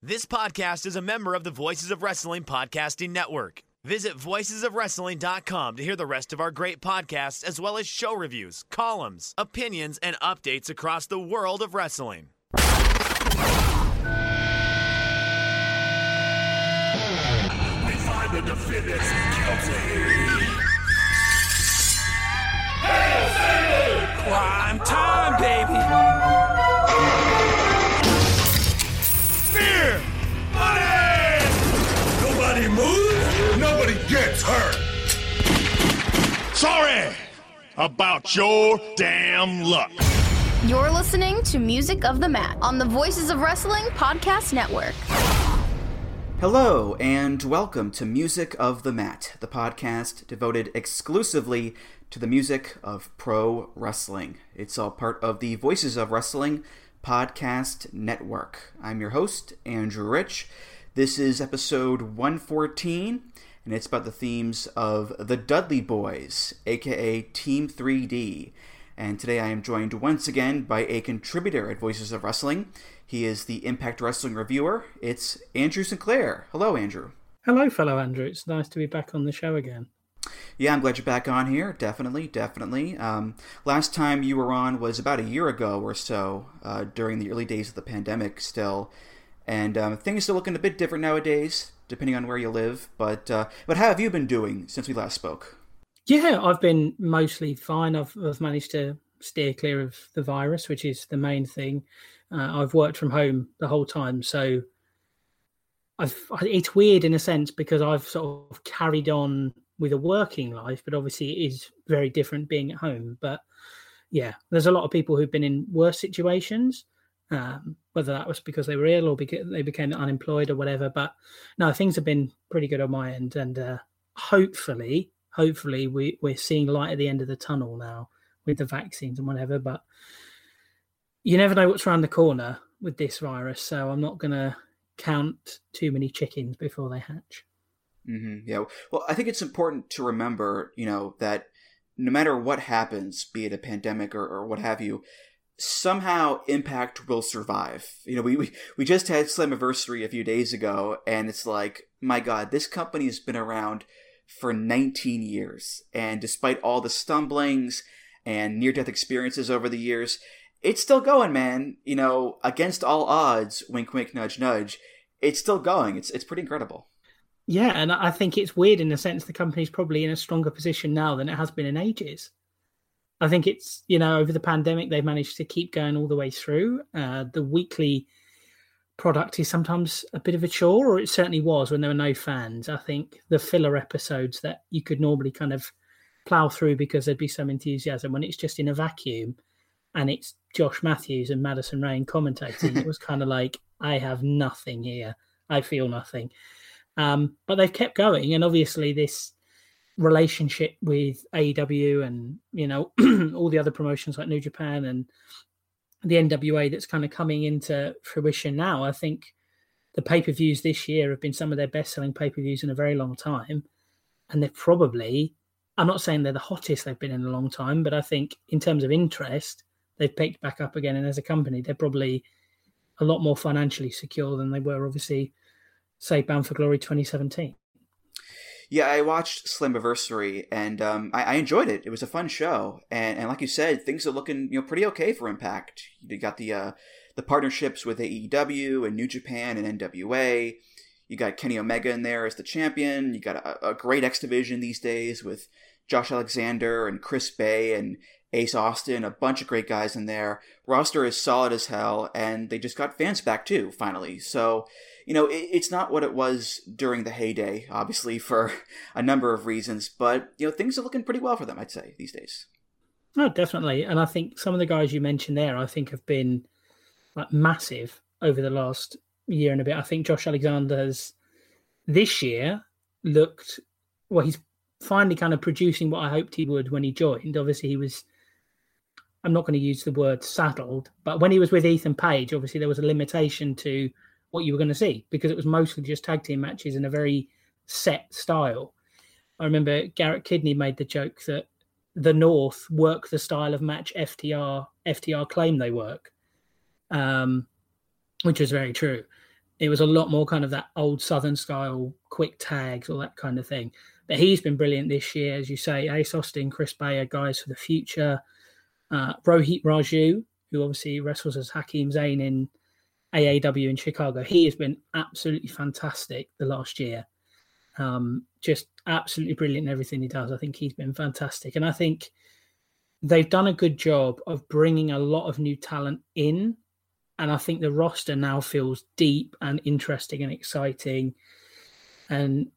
This podcast is a member of the Voices of Wrestling Podcasting Network. Visit voicesofwrestling.com to hear the rest of our great podcasts, as well as show reviews, columns, opinions, and updates across the world of wrestling. We find the defendants guilty. Prime time, baby. Gets hurt. Sorry about your damn luck. You're listening to Music of the Mat on the Voices of Wrestling Podcast Network. Hello, and welcome to Music of the Mat, the podcast devoted exclusively to the music of pro wrestling. It's all part of the Voices of Wrestling Podcast Network. I'm your host, Andrew Rich. This is episode 114, and it's about the themes of the Dudley Boyz, aka Team 3D. And today I am joined once again by a contributor at Voices of Wrestling. He is the Impact Wrestling reviewer. It's Andrew Sinclair. Hello, Andrew. Hello, fellow Andrew. It's nice to be back on the show again. Yeah, I'm glad you're back on here. Definitely, definitely. Um, last time you were on was about a year ago or so, uh, during the early days of the pandemic, still, and um, things are looking a bit different nowadays, depending on where you live. But uh, but how have you been doing since we last spoke? Yeah, I've been mostly fine. I've, I've managed to steer clear of the virus, which is the main thing. Uh, I've worked from home the whole time, so I've it's weird in a sense because I've sort of carried on with a working life, but obviously it is very different being at home. But yeah, there's a lot of people who've been in worse situations, um, whether that was because they were ill or because they became unemployed or whatever. But no, things have been pretty good on my end, and uh, hopefully, hopefully we we're seeing light at the end of the tunnel now with the vaccines and whatever. But you never know what's around the corner with this virus, so I'm not going to count too many chickens before they hatch. Mm-hmm, yeah. Well, I think it's important to remember, you know, that no matter what happens, be it a pandemic or, or what have you, somehow Impact will survive. You know, we, we, we just had Slammiversary a few days ago, and it's like, my God, this company has been around for 19 years. And despite all the stumblings and near death experiences over the years, it's still going, man. You know, against all odds, wink, wink, nudge, nudge. It's still going. It's it's pretty incredible. Yeah, and I think it's weird in the sense the company's probably in a stronger position now than it has been in ages. I think it's you know over the pandemic they've managed to keep going all the way through. Uh, the weekly product is sometimes a bit of a chore, or it certainly was when there were no fans. I think the filler episodes that you could normally kind of plow through because there'd be some enthusiasm when it's just in a vacuum and it's Josh Matthews and Madison Rayne commentating. it was kind of like I have nothing here. I feel nothing. Um, but they've kept going, and obviously this relationship with AEW and you know all the other promotions like New Japan and the NWA that's kind of coming into fruition now. I think the pay per views this year have been some of their best selling pay per views in a very long time, and they're probably. I'm not saying they're the hottest they've been in a long time, but I think in terms of interest, they've picked back up again. And as a company, they're probably a lot more financially secure than they were, obviously, say, Bound for Glory 2017. Yeah, I watched Slammiversary and um, I, I, enjoyed it. It was a fun show, and, and like you said, things are looking you know pretty okay for Impact. You got the uh, the partnerships with AEW and New Japan and NWA. You got Kenny Omega in there as the champion. You got a, a great X division these days with Josh Alexander and Chris Bey and Ace Austin, a bunch of great guys in there. Roster is solid as hell, and they just got fans back too, finally. So, you know, it, it's not what it was during the heyday, obviously, for a number of reasons, but, you know, things are looking pretty well for them, I'd say, these days. No, definitely. And I think some of the guys you mentioned there, I think, have been like massive over the last year and a bit. I think Josh Alexander's this year looked, well, he's finally kind of producing what I hoped he would when he joined. Obviously, he was I'm not going to use the word saddled, but when he was with Ethan Page, obviously there was a limitation to what you were going to see because it was mostly just tag team matches in a very set style. I remember Garrett Kidney made the joke that the North work the style of match FTR FTR claim they work, um, which is very true. It was a lot more kind of that old Southern style, quick tags, all that kind of thing. But he's been brilliant this year, as you say. Ace Austin, Chris Bey, guys for the future. Uh, Rohit Raju, who obviously wrestles as Hakeem Zayn in AAW in Chicago, he has been absolutely fantastic the last year. Um, just absolutely brilliant in everything he does. I think he's been fantastic. And I think they've done a good job of bringing a lot of new talent in. And I think the roster now feels deep and interesting and exciting. And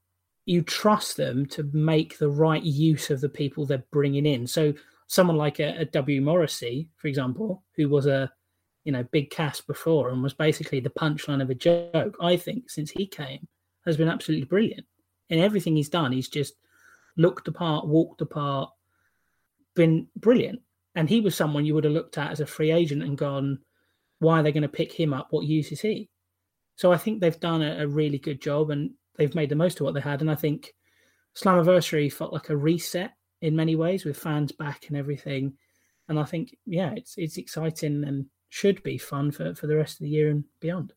you trust them to make the right use of the people they're bringing in. So someone like a, a W Morrissey, for example, who was a you know big Cass before and was basically the punchline of a joke, I think since he came has been absolutely brilliant. In everything he's done, he's just looked apart, walked apart, been brilliant. And he was someone you would have looked at as a free agent and gone, why are they going to pick him up? What use is he? So I think they've done a, a really good job and they've made the most of what they had. And I think Slammiversary felt like a reset in many ways with fans back and everything. And I think, yeah, it's it's exciting and should be fun for, for the rest of the year and beyond.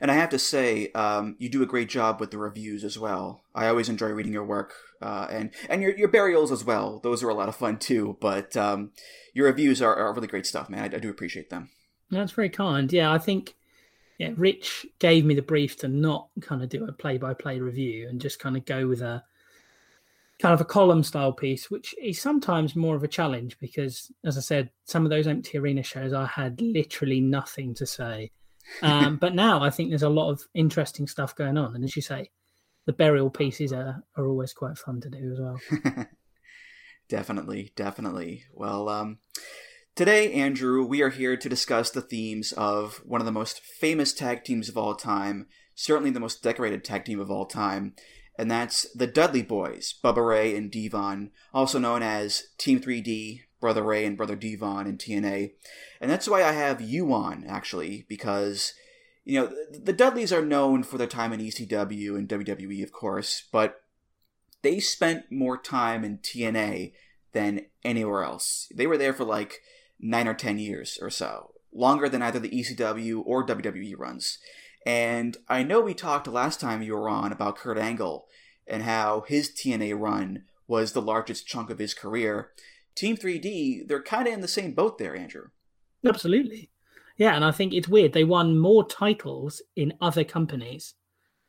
And I have to say, um, you do a great job with the reviews as well. I always enjoy reading your work, uh, and and your your burials as well. Those are a lot of fun too. But um, your reviews are, are really great stuff, man. I, I do appreciate them. That's very kind. Yeah, I think yeah, Rich gave me the brief to not kind of do a play by play review and just kind of go with a kind of a column style piece, which is sometimes more of a challenge because, as I said, some of those empty arena shows I had literally nothing to say. Um, but now I think there's a lot of interesting stuff going on, and as you say, the burial pieces are are always quite fun to do as well. definitely, definitely. Well, um, Today, Andrew, we are here to discuss the themes of one of the most famous tag teams of all time, certainly the most decorated tag team of all time, and that's the Dudley Boyz, Bubba Ray and Devon, also known as Team 3D, Brother Ray and Brother Devon in TNA. And that's why I have you on, actually, because, you know, the Dudleys are known for their time in ECW and WWE, of course, but they spent more time in TNA than anywhere else. They were there for like nine or ten years or so, longer than either the ECW or WWE runs. And I know we talked last time you were on about Kurt Angle and how his TNA run was the largest chunk of his career. Team 3D, they're kind of in the same boat there, Andrew. Absolutely. Yeah, and I think it's weird. They won more titles in other companies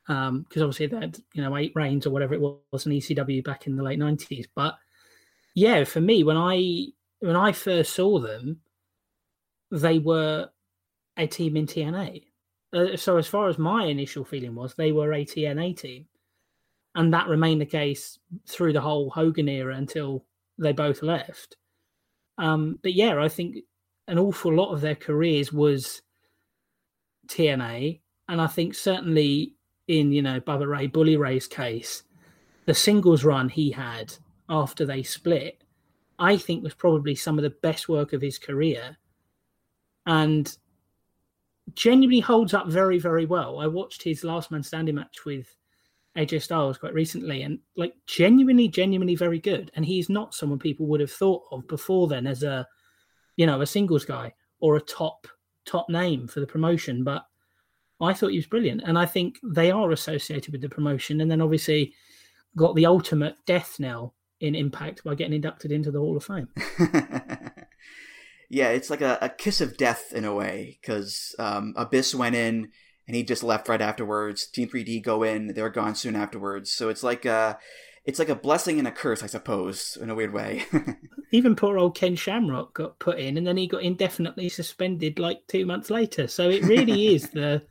because um, obviously they had, you know, eight reigns or whatever it was in ECW back in the late 90s. But yeah, for me, when I when I first saw them, they were a team in TNA. Uh, so as far as my initial feeling was, they were a team, and that remained the case through the whole Hogan era until they both left. Um, but yeah, I think an awful lot of their careers was TNA, and I think certainly in you know Bubba Ray Bully Ray's case, the singles run he had after they split I think was probably some of the best work of his career. And genuinely holds up very, very well. I watched his last man standing match with AJ Styles quite recently and like genuinely, genuinely very good. And he's not someone people would have thought of before then as a, you know, a singles guy or a top, top name for the promotion. But I thought he was brilliant. And I think they are associated with the promotion. And then obviously got the ultimate death knell in Impact by getting inducted into the Hall of Fame. yeah, it's like a, a, kiss of death in a way because um, Abyss went in and he just left right afterwards. Team 3D go in, they're gone soon afterwards. So it's like a, it's like a blessing and a curse, I suppose, in a weird way. Even poor old Ken Shamrock got put in, and then he got indefinitely suspended like two months later. So it really is the,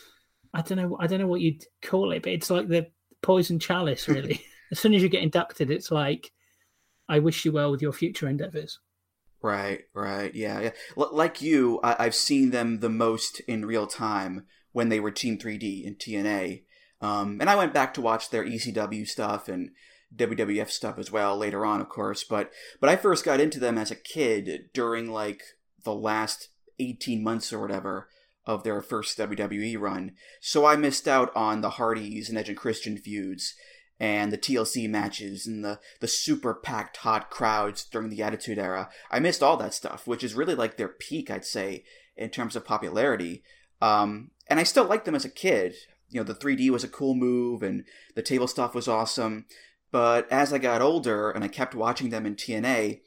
I don't know, I don't know what you'd call it, but it's like the poison chalice, really as soon as you get inducted, it's like, I wish you well with your future endeavors. Right, right, yeah, yeah. L- like you, I- have seen them the most in real time when they were Team 3D in TNA, um, and I went back to watch their ECW stuff and WWF stuff as well later on, of course. But but I first got into them as a kid during like the last 18 months or whatever of their first WWE run, so I missed out on the Hardys and Edge and Christian feuds and the TLC matches and the, the super packed hot crowds during the Attitude Era. I missed all that stuff, which is really like their peak, I'd say, in terms of popularity. Um, and I still liked them as a kid. You know, the 3D was a cool move and the table stuff was awesome. But as I got older and I kept watching them in TNA,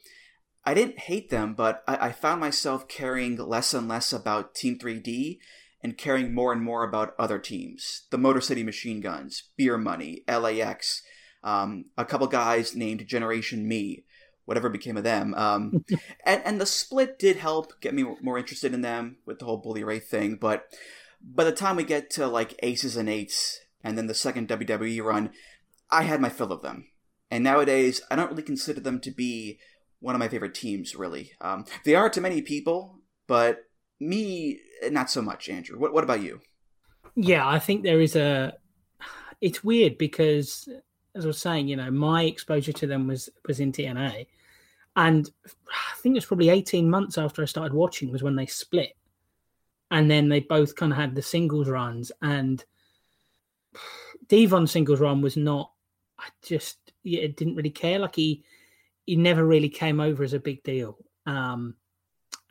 I didn't hate them, but I, I found myself caring less and less about Team 3D and caring more and more about other teams. The Motor City Machine Guns, Beer Money, LAX, um, a couple guys named Generation Me, whatever became of them. Um, and, and the split did help get me more interested in them with the whole Bully Ray thing, but by the time we get to like Aces and Eights and then the second WWE run, I had my fill of them. And nowadays, I don't really consider them to be one of my favorite teams, really. Um, they are to many people, but me, not so much, Andrew. What, what about you? Yeah, I think there is a. It's weird because, as I was saying, you know, my exposure to them was was in TNA, and I think it was probably eighteen months after I started watching was when they split, and then they both kind of had the singles runs, and Devon's singles run was not. I just yeah, didn't really care. Like he he never really came over as a big deal. Um,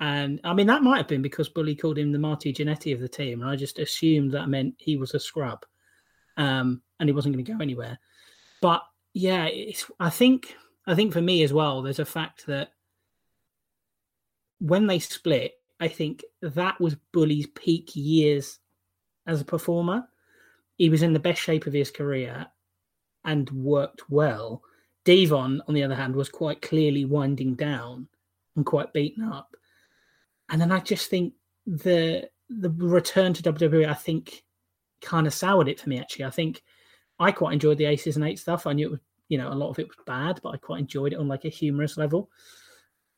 and I mean, that might have been because Bully called him the Marty Jannetty of the team. And I just assumed that meant he was a scrub um, and he wasn't going to go anywhere. But yeah, I think I think for me as well, there's a fact that when they split, I think that was Bully's peak years as a performer. He was in the best shape of his career and worked well. Devon, on the other hand, was quite clearly winding down and quite beaten up. And then I just think the the return to WWE, I think, kind of soured it for me. Actually, I think I quite enjoyed the Aces and Eight stuff. I knew it was, you know, a lot of it was bad, but I quite enjoyed it on like a humorous level.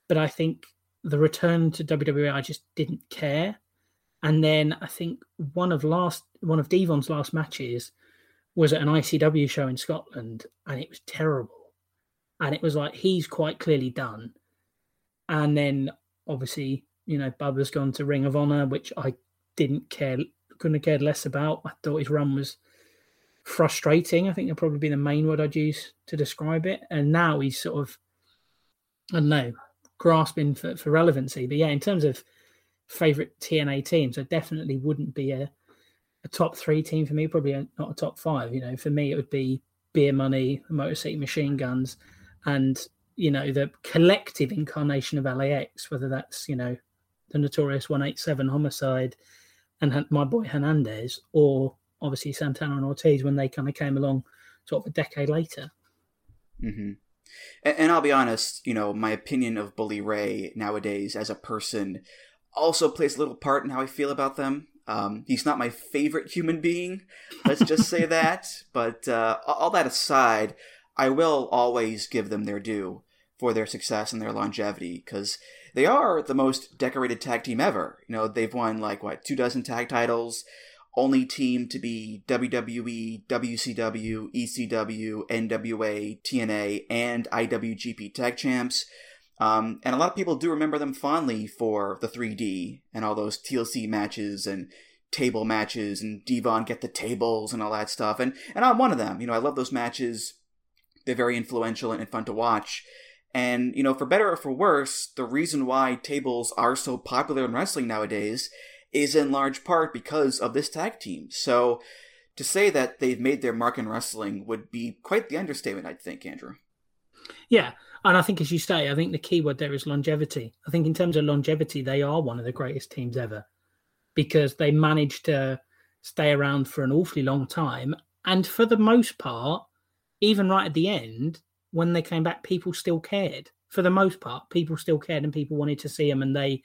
But I think the return to WWE, I just didn't care. And then I think one of last one of Devon's last matches was at an ICW show in Scotland, and it was terrible and it was like he's quite clearly done. And then obviously, you know, Bubba's gone to Ring of Honor, which I didn't care, couldn't have cared less about. I thought his run was frustrating. I think that'd probably be the main word I'd use to describe it. And now he's sort of, I don't know, grasping for, for relevancy. But yeah, in terms of favorite TNA teams, I definitely wouldn't be a, a top three team for me, probably not a top five. You know, for me, it would be Beer Money, Motor City Machine Guns, and you know the collective incarnation of LAX, whether that's you know the notorious 187 homicide and my boy Hernandez, or obviously Santana and Ortiz when they kind of came along sort of a decade later. Mm-hmm. And, and, I'll be honest, you know, my opinion of Bully Ray nowadays as a person also plays a little part in how I feel about them. Um, he's not my favorite human being, let's just say that. But uh, all that aside, I will always give them their due for their success and their longevity because they are the most decorated tag team ever. You know, they've won like what two dozen tag titles, only team to be WWE, WCW, ECW, NWA, TNA, and IWGP tag champs. Um, and a lot of people do remember them fondly for the 3D and all those TLC matches and table matches and Devon get the tables and all that stuff. And and I'm one of them. You know, I love those matches they're very influential and fun to watch. And, you know, for better or for worse, the reason why tables are so popular in wrestling nowadays is in large part because of this tag team. So to say that they've made their mark in wrestling would be quite the understatement, I think, Andrew. Yeah. And I think, as you say, I think the key word there is longevity. I think, in terms of longevity, they are one of the greatest teams ever because they managed to stay around for an awfully long time. And for the most part, even right at the end, when they came back, people still cared. For the most part, people still cared and people wanted to see them, and they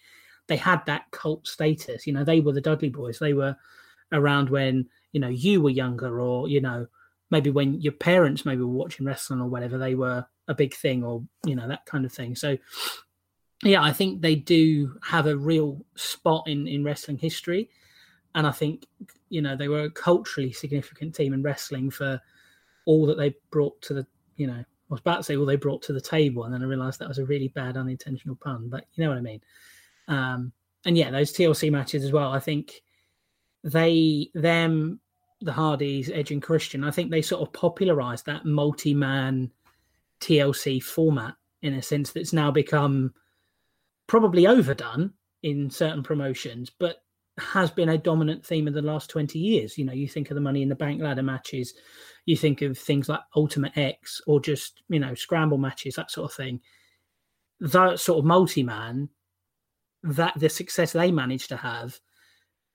they had that cult status. You know, they were the Dudley Boyz. They were around when you know you were younger, or you know maybe when your parents maybe were watching wrestling or whatever. They were a big thing, or you know that kind of thing. So yeah, I think they do have a real spot in in wrestling history, and I think you know they were a culturally significant team in wrestling for all that they brought to the, you know, I was about to say all they brought to the table, and then I realised that was a really bad unintentional pun, but you know what I mean. Um, and yeah, those TLC matches as well. I think they, them, the Hardys, Edge and Christian. I think they sort of popularised that multi-man TLC format in a sense that's now become probably overdone in certain promotions, but has been a dominant theme of the last 20 years. You know, you think of the Money in the Bank ladder matches, you think of things like Ultimate X or just, you know, scramble matches, that sort of thing. That sort of multi man, that the success they managed to have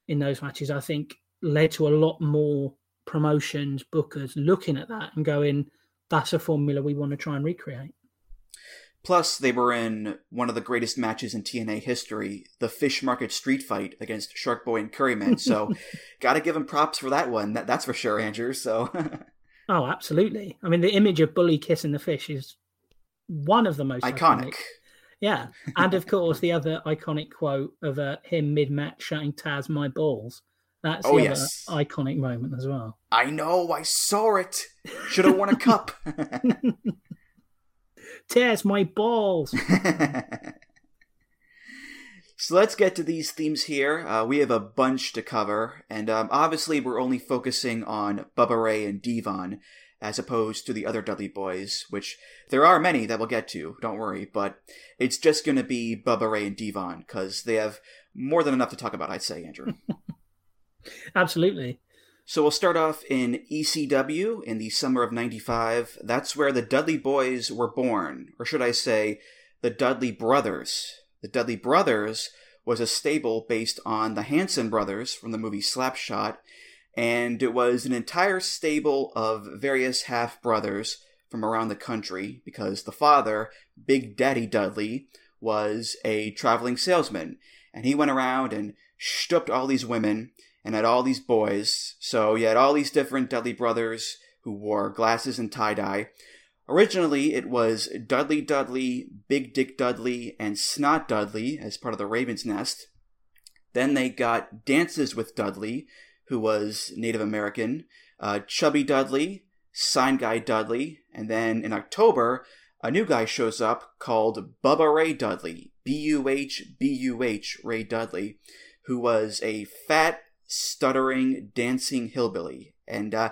in those matches, I think led to a lot more promotions, bookers looking at that and going, that's a formula we want to try and recreate. Plus, they were in one of the greatest matches in TNA history, the Fish Market Street Fight against Shark Boy and Curryman. So, got to give them props for that one. That, that's for sure, Andrew. So, oh, absolutely. I mean, the image of Bully kissing the fish is one of the most iconic. iconic. Yeah, and of course, the other iconic quote of uh, him mid-match shouting "Taz, my balls." That's oh, the yes. iconic moment as well. I know, I saw it. Should have won a cup. Test my balls. so let's get to these themes here. Uh, we have a bunch to cover, and um, obviously we're only focusing on Bubba Ray and Devon, as opposed to the other Dudley boys, which there are many that we'll get to, don't worry, but it's just going to be Bubba Ray and Devon, because they have more than enough to talk about, I'd say, Andrew. Absolutely. So we'll start off in ECW in the summer of 95. That's where the Dudley Boyz were born, or should I say, the Dudley Brothers. The Dudley Brothers was a stable based on the Hanson brothers from the movie Slapshot, and it was an entire stable of various half brothers from around the country because the father, Big Daddy Dudley, was a traveling salesman, and he went around and stooped all these women and had all these boys. So you had all these different Dudley brothers who wore glasses and tie dye. Originally, it was Dudley Dudley, Big Dick Dudley, and Snot Dudley as part of the Raven's Nest. Then they got Dances with Dudley, who was Native American, uh, Chubby Dudley, Sign Guy Dudley, and then in October, a new guy shows up called Bubba Ray Dudley, B U H B U H Ray Dudley, who was a fat, stuttering, dancing hillbilly. And uh,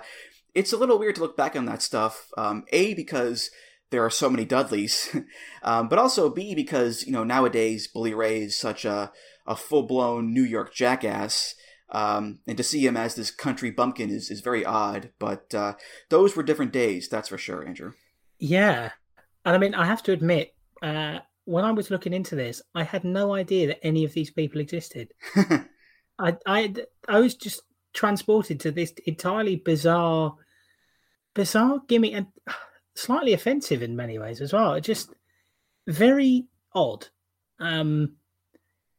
it's a little weird to look back on that stuff. Um, a, because there are so many Dudleys, um, but also B, because, you know, nowadays Bully Ray is such a, a full blown New York jackass. Um, and to see him as this country bumpkin is, is very odd. But uh, those were different days, that's for sure, Andrew. Yeah. And I mean, I have to admit, uh, when I was looking into this, I had no idea that any of these people existed. I, I, I was just transported to this entirely bizarre, bizarre gimmick and slightly offensive in many ways as well. Just very odd, um,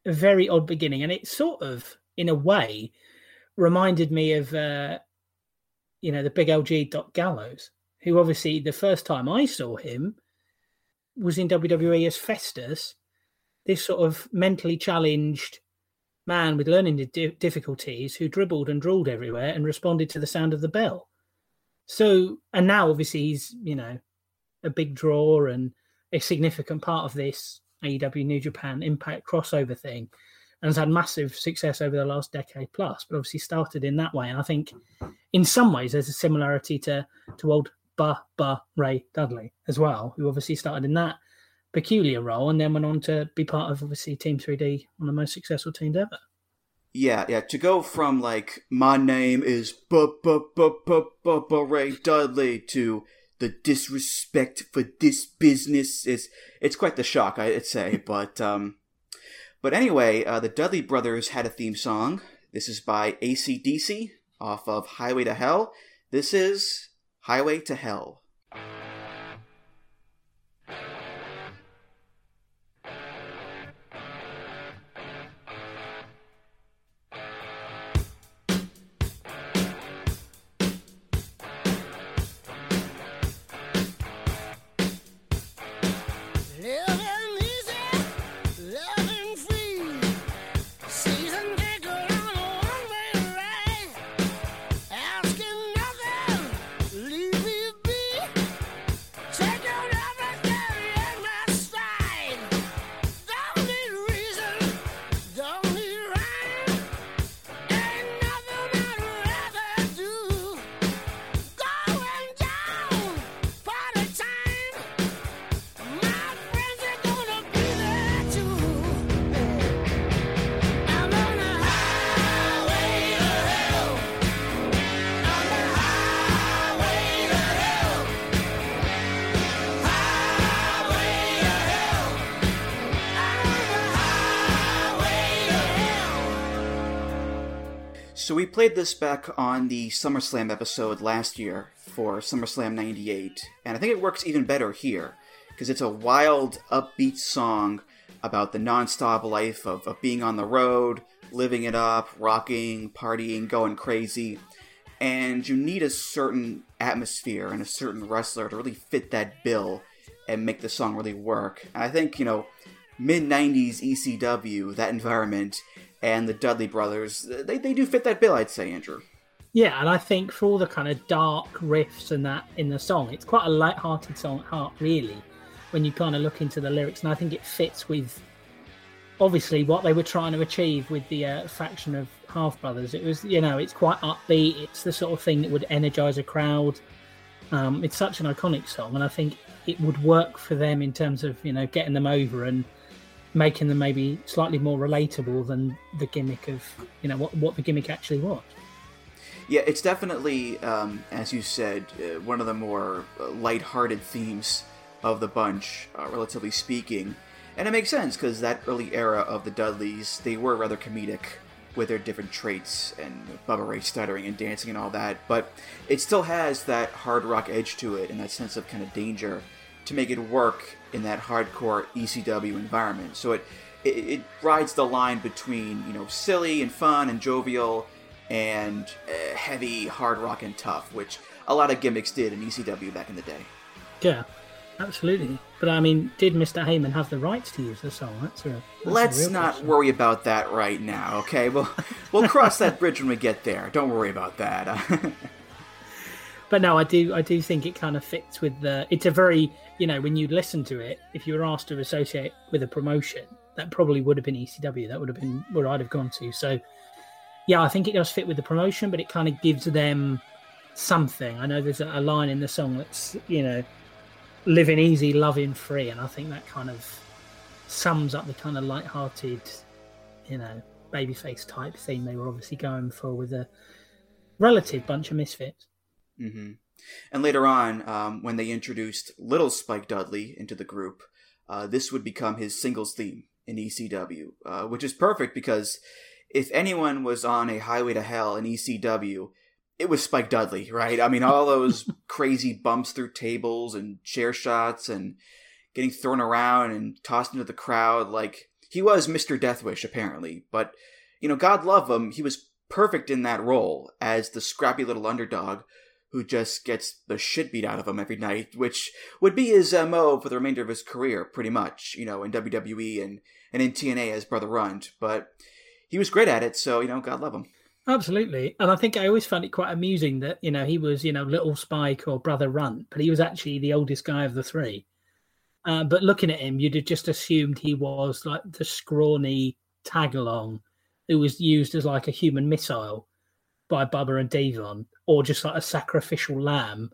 a very odd beginning, and it sort of, in a way, reminded me of, uh, you know, the big LG Doc Gallows, who obviously the first time I saw him was in WWE as Festus, this sort of mentally challenged man with learning difficulties who dribbled and drooled everywhere and responded to the sound of the bell. So, and now obviously he's, you know, a big draw and a significant part of this AEW New Japan Impact crossover thing and has had massive success over the last decade plus, but obviously started in that way. And I think in some ways there's a similarity to, to old Ba Ba Ray Dudley as well, who obviously started in that peculiar role and then went on to be part of obviously Team 3D, one of the most successful teams ever. Yeah, yeah. To go from like my name is Bubba Bubba Bubba Ray Dudley to the disrespect for this business is it's quite the shock, I'd say. But um, but anyway, uh, the Dudley brothers had a theme song. This is by ACDC off of Highway to Hell. This is Highway to Hell. Played this back on the SummerSlam episode last year for SummerSlam 98, and I think it works even better here because it's a wild, upbeat song about the nonstop life of, of being on the road, living it up, rocking, partying, going crazy. And you need a certain atmosphere and a certain wrestler to really fit that bill and make the song really work. And I think, you know, mid 90s ECW, that environment, and the Dudley brothers, they, they do fit that bill, I'd say, Andrew. Yeah, and I think for all the kind of dark riffs and that in the song, it's quite a light-hearted song at heart, really, when you kind of look into the lyrics. And I think it fits with obviously what they were trying to achieve with the uh, faction of half brothers. It was, you know, it's quite upbeat. It's the sort of thing that would energize a crowd. Um, it's such an iconic song, and I think it would work for them in terms of you know getting them over and making them maybe slightly more relatable than the gimmick of you know what what the gimmick actually was. Yeah, it's definitely, um, as you said, uh, one of the more uh, light-hearted themes of the bunch, uh, relatively speaking. And it makes sense because that early era of the Dudleys, they were rather comedic with their different traits and Bubba Ray stuttering and dancing and all that, but it still has that hard rock edge to it and that sense of kind of danger to make it work in that hardcore ECW environment. So it, it, it rides the line between you know silly and fun and jovial and uh, heavy hard rock and tough, which a lot of gimmicks did in ECW back in the day. Yeah, absolutely. But I mean, did Mr. Heyman have the rights to use the song? That's a that's let's not question. worry about that right now. Okay, we'll we'll cross that bridge when we get there. Don't worry about that. But no, I do. I do think it kind of fits with the. It's a very, you know, when you listen to it, if you were asked to associate with a promotion, that probably would have been ECW. That would have been where I'd have gone to. So, yeah, I think it does fit with the promotion, but it kind of gives them something. I know there's a, line in the song that's, you know, living easy, loving free, and I think that kind of sums up the kind of light-hearted, you know, babyface type theme they were obviously going for with a relative bunch of misfits. hmm And later on, um, when they introduced Little Spike Dudley into the group, uh, this would become his singles theme in ECW, uh, which is perfect because if anyone was on a highway to hell in ECW, it was Spike Dudley, right? I mean, all those crazy bumps through tables and chair shots and getting thrown around and tossed into the crowd. Like, he was Mr. Deathwish, apparently. But, you know, God love him, he was perfect in that role as the scrappy little underdog who just gets the shit beat out of him every night, which would be his MO for the remainder of his career, pretty much, you know, in WWE and, and in TNA as Brother Runt. But he was great at it, so, you know, God love him. Absolutely. And I think I always found it quite amusing that, you know, he was, you know, little Spike or brother Runt, but he was actually the oldest guy of the three. Uh, but looking at him, you'd have just assumed he was like the scrawny tag along who was used as like a human missile by Bubba and Devon, or just like a sacrificial lamb.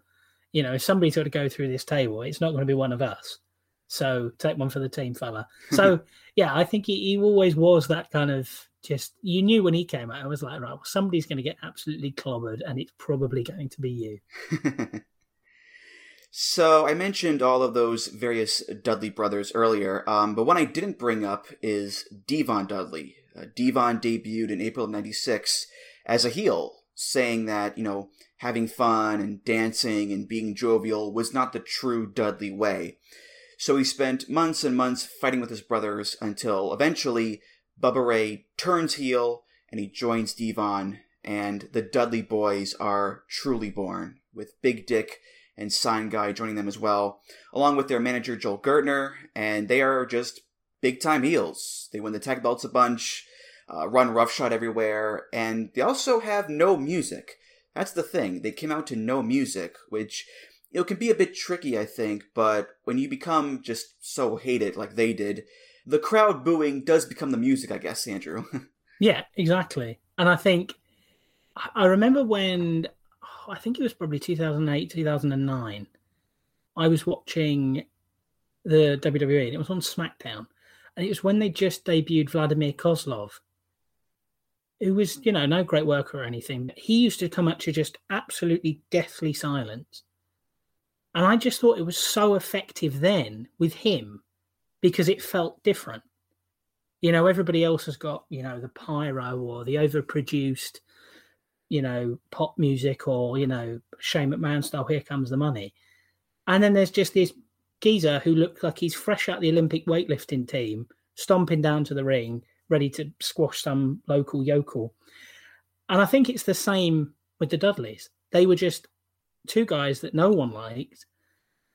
You know, if somebody's got to go through this table, it's not going to be one of us. So take one for the team, fella. So yeah, I think he, he always was that kind of just you knew when he came out, I was like, right, well, somebody's going to get absolutely clobbered, and it's probably going to be you. so I mentioned all of those various Dudley brothers earlier, um, but one I didn't bring up is Devon Dudley. Uh, Devon debuted in April of '96 as a heel, saying that you know having fun and dancing and being jovial was not the true Dudley way. So he spent months and months fighting with his brothers until eventually Bubba Ray turns heel and he joins Devon, and the Dudley boys are truly born, with Big Dick and Sign Guy joining them as well, along with their manager Joel Gertner, and they are just big time heels. They win the tag belts a bunch, uh, run roughshod everywhere, and they also have no music. That's the thing. They came out to no music, which know can be a bit tricky, I think. But when you become just so hated like they did, the crowd booing does become the music, I guess, Andrew. yeah, exactly. And I think I remember when I think it was probably 2008, 2009. I was watching the WWE and it was on SmackDown. And it was when they just debuted Vladimir Kozlov, who was, you know, no great worker or anything. He used to come at you just absolutely deathly silent. And I just thought it was so effective then with him because it felt different. You know, everybody else has got, you know, the pyro or the overproduced you know, pop music or, you know, shame Shane McMahon style, here comes the money. And then there's just this geezer who looks like he's fresh out the Olympic weightlifting team, stomping down to the ring, ready to squash some local yokel. And I think it's the same with the Dudleys. They were just two guys that no one liked.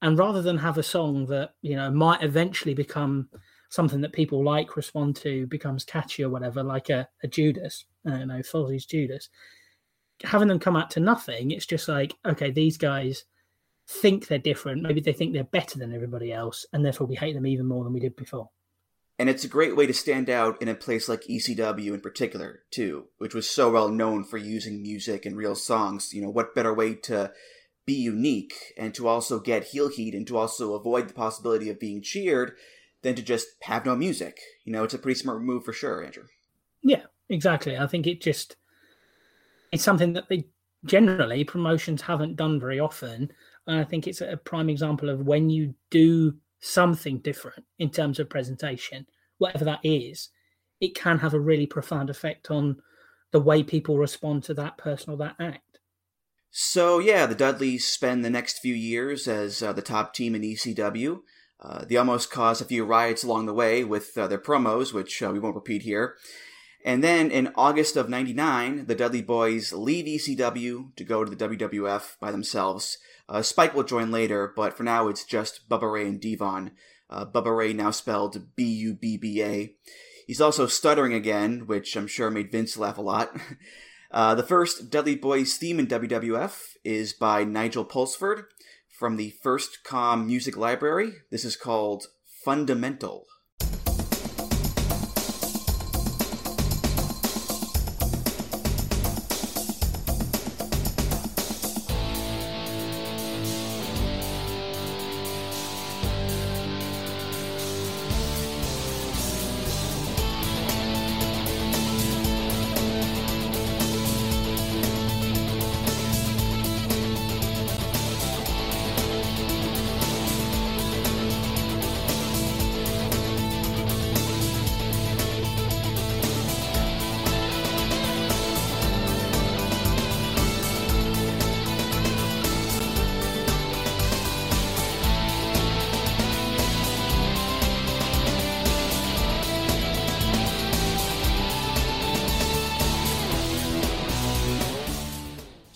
And rather than have a song that, you know, might eventually become something that people like, respond to, becomes catchy or whatever, like a, a Judas, I don't know, Fozzy's Judas, having them come out to nothing, it's just like, okay, these guys think they're different. Maybe they think they're better than everybody else, and therefore we hate them even more than we did before. And it's a great way to stand out in a place like ECW in particular, too, which was so well known for using music and real songs. You know, what better way to be unique and to also get heel heat and to also avoid the possibility of being cheered than to just have no music? You know, it's a pretty smart move for sure, Andrew. Yeah, exactly. I think it just it's something that they generally promotions haven't done very often. And I think it's a prime example of when you do something different in terms of presentation, whatever that is, it can have a really profound effect on the way people respond to that person or that act. So, yeah, the Dudleys spend the next few years as uh, the top team in ECW. Uh, they almost cause a few riots along the way with uh, their promos, which uh, we won't repeat here. And then in August of 99, the Dudley Boyz leave ECW to go to the WWF by themselves. Uh, Spike will join later, but for now it's just Bubba Ray and Devon. Uh, Bubba Ray now spelled B U B B A. He's also stuttering again, which I'm sure made Vince laugh a lot. Uh, the first Dudley Boyz theme in WWF is by Nigel Pulsford from the FirstCom Music Library. This is called Fundamental.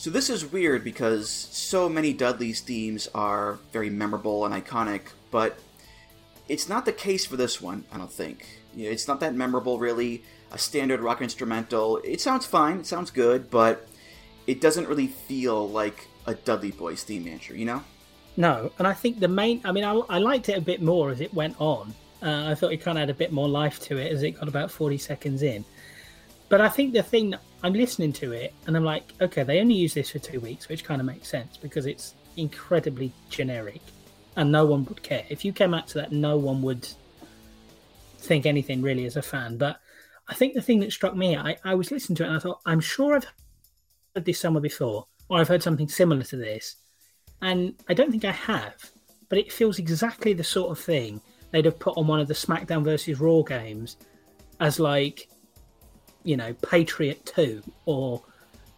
So this is weird because so many Dudley's themes are very memorable and iconic, but it's not the case for this one, I don't think. It's not that memorable, really. A standard rock instrumental. It sounds fine, it sounds good, but it doesn't really feel like a Dudley Boyz theme, Andrew, you know? No, and I think the main, I mean, I, I liked it a bit more as it went on. Uh, I thought it kind of had a bit more life to it as it got about 40 seconds in. But I think the thing I'm listening to it and I'm like, okay, they only use this for two weeks, which kind of makes sense because it's incredibly generic and no one would care. If you came out to that, no one would think anything really as a fan. But I think the thing that struck me, I, I was listening to it and I thought, I'm sure I've heard this somewhere before or I've heard something similar to this. And I don't think I have, but it feels exactly the sort of thing they'd have put on one of the SmackDown versus Raw games as like you know, Patriot 2 or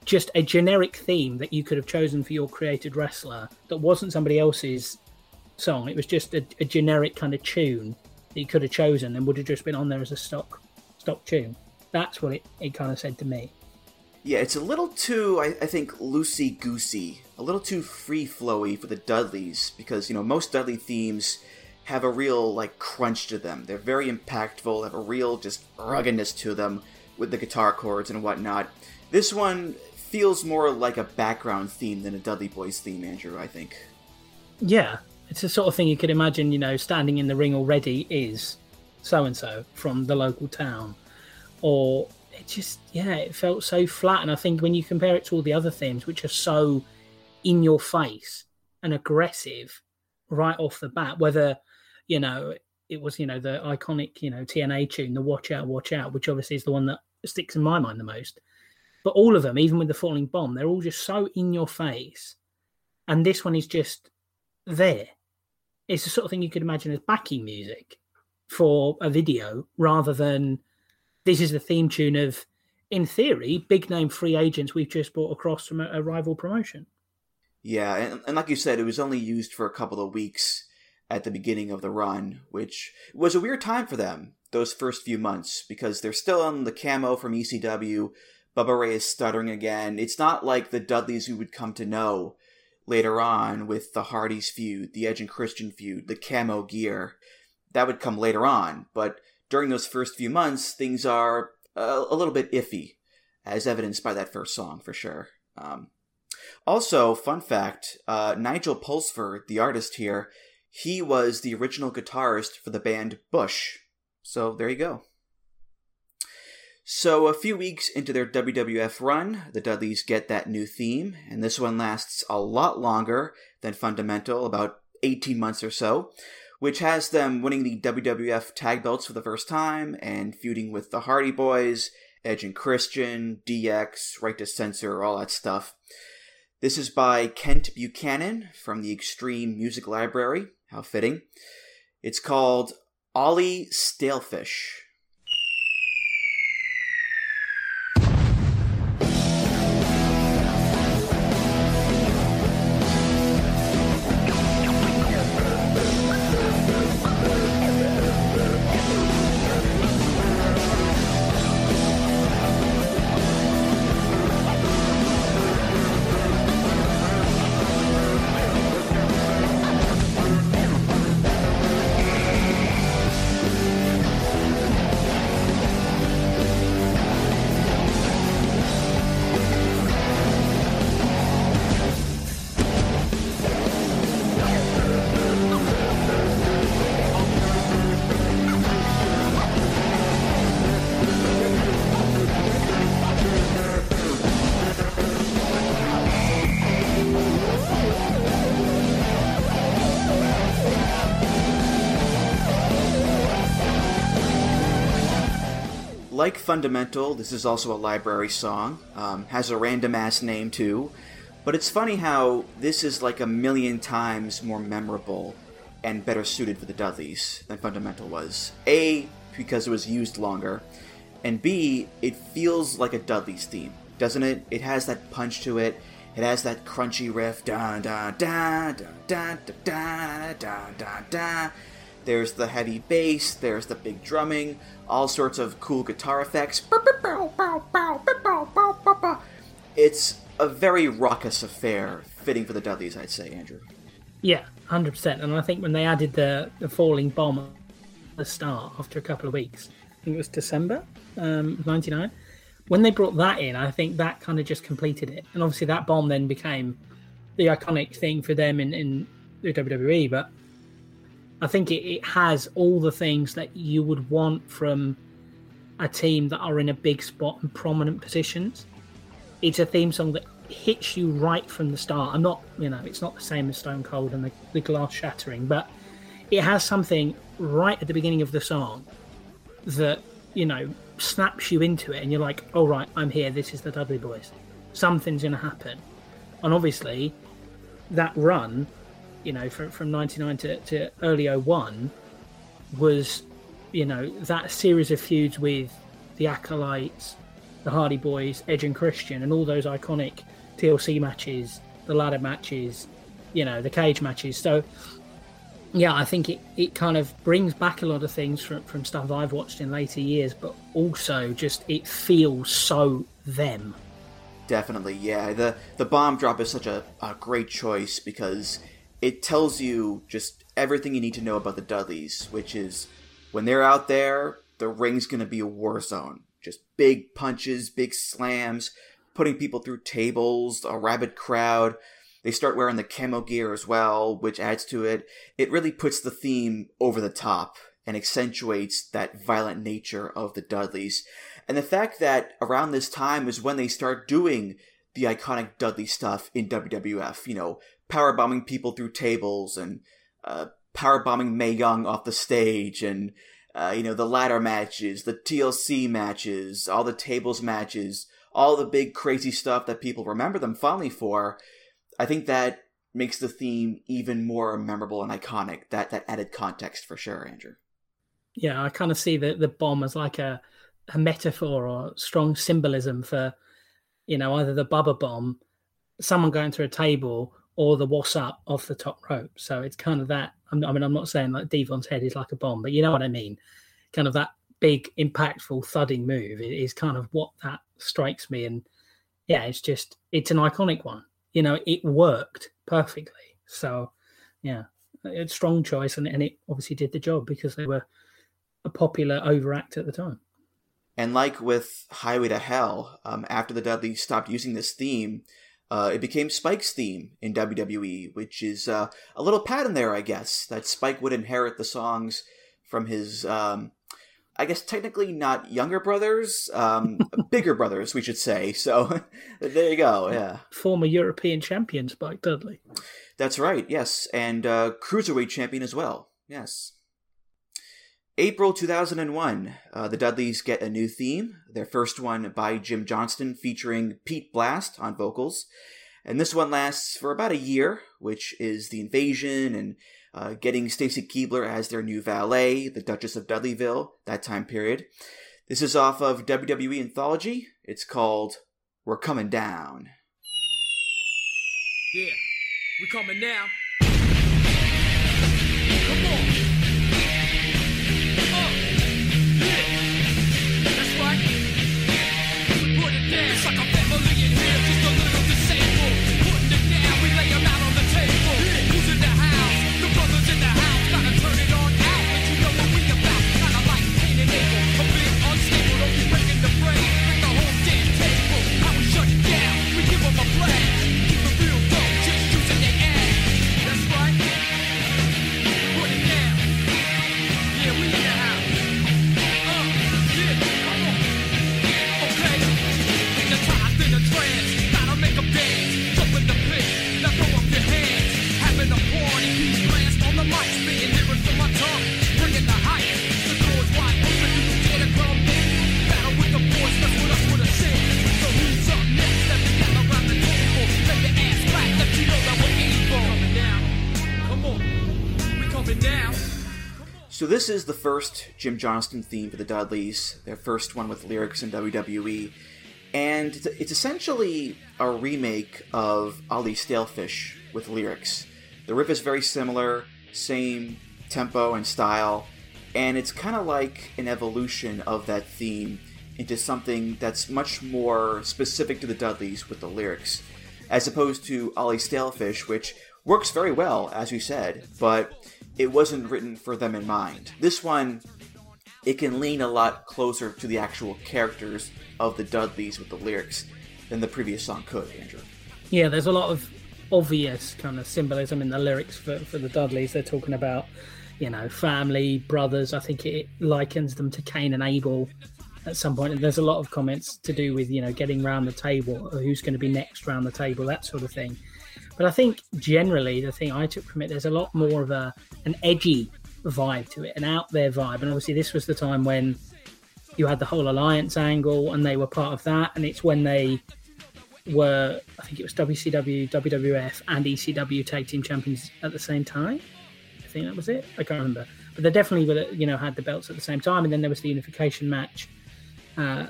just a generic theme that you could have chosen for your created wrestler that wasn't somebody else's song. It was just a, a generic kind of tune that you could have chosen and would have just been on there as a stock stock tune. That's what it, it kind of said to me. Yeah, it's a little too, I, I think, loosey goosey, a little too free flowy for the Dudleys because, you know, most Dudley themes have a real, like, crunch to them. They're very impactful, have a real, just ruggedness to them with the guitar chords and whatnot. This one feels more like a background theme than a Dudley Boyz theme, Andrew, I think. Yeah, it's the sort of thing you could imagine, you know, standing in the ring already is so and so from the local town. Or it just, yeah, it felt so flat. And I think when you compare it to all the other themes, which are so in your face and aggressive right off the bat, whether, you know, it was, you know, the iconic, you know, TNA tune, the Watch Out, Watch Out, which obviously is the one that sticks in my mind the most. But all of them, even with the falling bomb, they're all just so in your face. And this one is just there. It's the sort of thing you could imagine as backing music for a video rather than this is the theme tune of in theory, big name free agents we've just brought across from a, a rival promotion. Yeah, and, and like you said, it was only used for a couple of weeks at the beginning of the run, which was a weird time for them those first few months because they're still on the camo from ECW. Bubba Ray is stuttering again. It's not like the Dudleys we would come to know later on with the Hardys feud, the Edge and Christian feud, the camo gear. That would come later on, but during those first few months, things are a, a little bit iffy, as evidenced by that first song for sure. Um, also, fun fact uh, Nigel Pulsford, the artist here, he was the original guitarist for the band Bush. So there you go. So, a few weeks into their WWF run, the Dudleys get that new theme, and this one lasts a lot longer than Fundamental, about 18 months or so, which has them winning the WWF tag belts for the first time and feuding with the Hardy Boys, Edge and Christian, DX, Right to Censor, all that stuff. This is by Kent Buchanan from the Extreme Music Library. How fitting. It's called Ollie Stalefish. Fundamental, this is also a library song. Um, has a random ass name too. But it's funny how this is like a million times more memorable and better suited for the Dudleys than Fundamental was. A, because it was used longer, and B, it feels like a Dudleys theme, doesn't it? It has that punch to it. It has that crunchy riff. Da da da da da da da da da. There's the heavy bass, there's the big drumming, all sorts of cool guitar effects. It's a very raucous affair, fitting for the Dudleys, I'd say, Andrew. Yeah, hundred percent. And I think when they added the, the falling bomb at the start after a couple of weeks, I think it was December um, '99. When they brought that in, I think that kind of just completed it. And obviously, that bomb then became the iconic thing for them in, in the WWE. But I think it, it has all the things that you would want from a team that are in a big spot and prominent positions. It's a theme song that hits you right from the start. I'm not, you know, it's not the same as Stone Cold and the, the glass shattering, but it has something right at the beginning of the song that, you know, snaps you into it and you're like, all oh, right, I'm here. This is the Dudley Boyz. Something's going to happen. And obviously, that run you know, from, from 99 to, to early 01 was, you know, that series of feuds with the Acolytes, the Hardy Boys, Edge and Christian, and all those iconic TLC matches, the ladder matches, you know, the cage matches. So, yeah, I think it, it kind of brings back a lot of things from, from stuff I've watched in later years, but also just it feels so them. Definitely, yeah. The the bomb drop is such a, a great choice because it tells you just everything you need to know about the Dudleys, which is when they're out there, the ring's going to be a war zone. Just big punches, big slams, putting people through tables, a rabid crowd. They start wearing the camo gear as well, which adds to it. It really puts the theme over the top and accentuates that violent nature of the Dudleys. And the fact that around this time is when they start doing the iconic Dudley stuff in WWF, you know, power bombing people through tables and uh, power bombing Mae Young off the stage and uh, you know the ladder matches, the TLC matches, all the tables matches, all the big crazy stuff that people remember them fondly for. I think that makes the theme even more memorable and iconic. That that added context for sure, Andrew. Yeah, I kind of see the the bomb as like a a metaphor or strong symbolism for, you know, either the Bubba bomb, someone going through a table, or the what's up off the top rope. So it's kind of that. I mean, I'm not saying like Devon's head is like a bomb, but you know what I mean. Kind of that big, impactful, thudding move is kind of what that strikes me. And yeah, it's just it's an iconic one. You know, it worked perfectly. So yeah, it's strong choice, and, and it obviously did the job because they were a popular overact at the time. And like with Highway to Hell, um, after the Dudleys stopped using this theme, uh, it became Spike's theme in WWE, which is uh, a little pattern there, I guess, that Spike would inherit the songs from his, um, I guess technically not younger brothers, um, bigger brothers, we should say. So there you go, yeah. Former European champion Spike Dudley. That's right, yes, and uh, cruiserweight champion as well. Yes. April 2001, uh, the Dudleys get a new theme. Their first one by Jim Johnston, featuring Pete Blast on vocals. And this one lasts for about a year, which is the invasion and uh, getting Stacy Keibler as their new valet, the Duchess of Dudleyville, that time period. This is off of WWE Anthology. It's called We're Coming Down. Yeah. We coming now. Come on. So this is the first Jim Johnston theme for the Dudleys, their first one with lyrics in WWE, and it's- it's essentially a remake of Ollie Stalefish with lyrics. The riff is very similar, same tempo and style, and it's kind of like an evolution of that theme into something that's much more specific to the Dudleys with the lyrics, as opposed to Ollie Stalefish, which works very well, as you said, but it wasn't written for them in mind. This one, it can lean a lot closer to the actual characters of the Dudleys with the lyrics than the previous song could, Andrew. Yeah, there's a lot of obvious kind of symbolism in the lyrics for, for the Dudleys. They're talking about, you know, family, brothers. I think it likens them to Cain and Abel at some point. And there's a lot of comments to do with, you know, getting round the table, or who's going to be next round the table, that sort of thing. But I think generally the thing I took from it, there's a lot more of a an edgy vibe to it, an out there vibe. And obviously this was the time when you had the whole alliance angle and they were part of that. And it's when they were, I think it was WCW, WWF, and ECW tag team champions at the same time. I think that was it. I can't remember, but they definitely were, you know, had the belts at the same time. And then there was the unification match uh,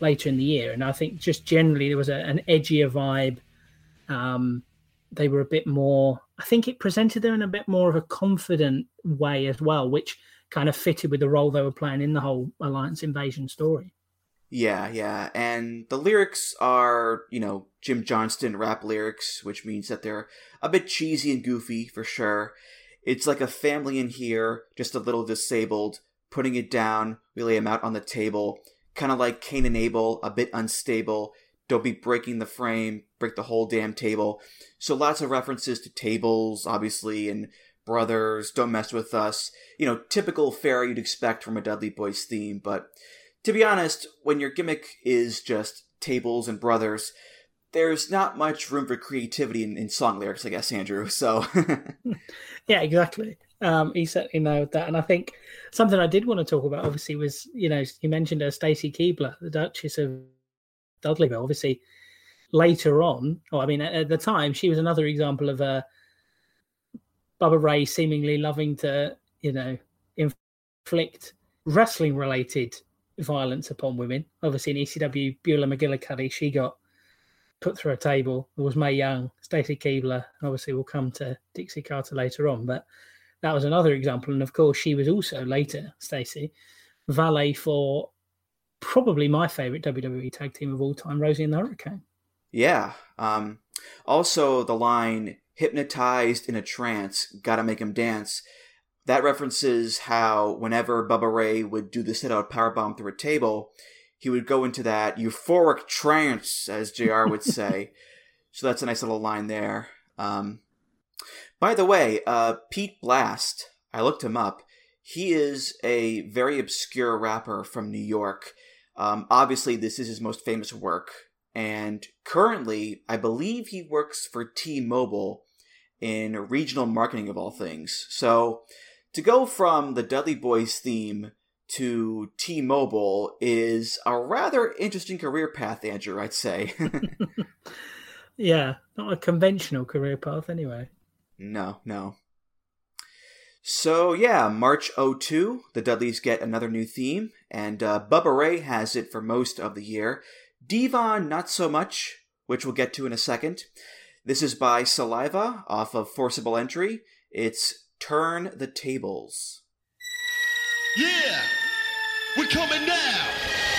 later in the year. And I think just generally there was a, an edgier vibe. Um, they were a bit more. I think it presented them in a bit more of a confident way as well, which kind of fitted with the role they were playing in the whole alliance invasion story. Yeah, yeah. And the lyrics are, you know, Jim Johnston rap lyrics, which means that they're a bit cheesy and goofy for sure. It's like a family in here, just a little disabled, putting it down, we lay him out on the table, kind of like Cain and Abel, a bit unstable. Don't be breaking the frame, break the whole damn table. So lots of references to tables, obviously, and brothers, don't mess with us. You know, typical fare you'd expect from a Dudley Boyz theme, but to be honest, when your gimmick is just tables and brothers, there's not much room for creativity in, in song lyrics, I guess, Andrew. So, yeah, exactly. Um, he certainly nailed that. And I think something I did want to talk about, obviously, was you know you mentioned her Stacy Keibler, the Duchess of Dudleyville. Obviously, later on, or I mean, at, at the time, she was another example of a Bubba Ray seemingly loving to, you know, inflict wrestling related violence upon women. Obviously, in ECW, Beulah McGillicuddy, she got put through a table. It was Mae Young, Stacy Keibler, and obviously we'll come to Dixie Carter later on. But that was another example. And of course, she was also later, Stacy, valet for probably my favorite WWE tag team of all time, Rosie and the Hurricane. Yeah. Um, also, the line "hypnotized in a trance, gotta make him dance." That references how whenever Bubba Ray would do the sit-out powerbomb through a table, he would go into that euphoric trance, as Jr. would say. so that's a nice little line there. Um, by the way, uh, Pete Blast, I looked him up. He is a very obscure rapper from New York. Um, obviously, this is his most famous work, and currently, I believe he works for T-Mobile in regional marketing of all things. So, to go from the Dudley Boyz theme to T-Mobile is a rather interesting career path, Andrew. I'd say. Yeah, not a conventional career path anyway. No, no. So yeah, March 02, the Dudleys get another new theme, and uh, Bubba Ray has it for most of the year. Devon, not so much, which we'll get to in a second. This is by Saliva off of Forcible Entry. It's Turn the Tables. Yeah, we're coming now.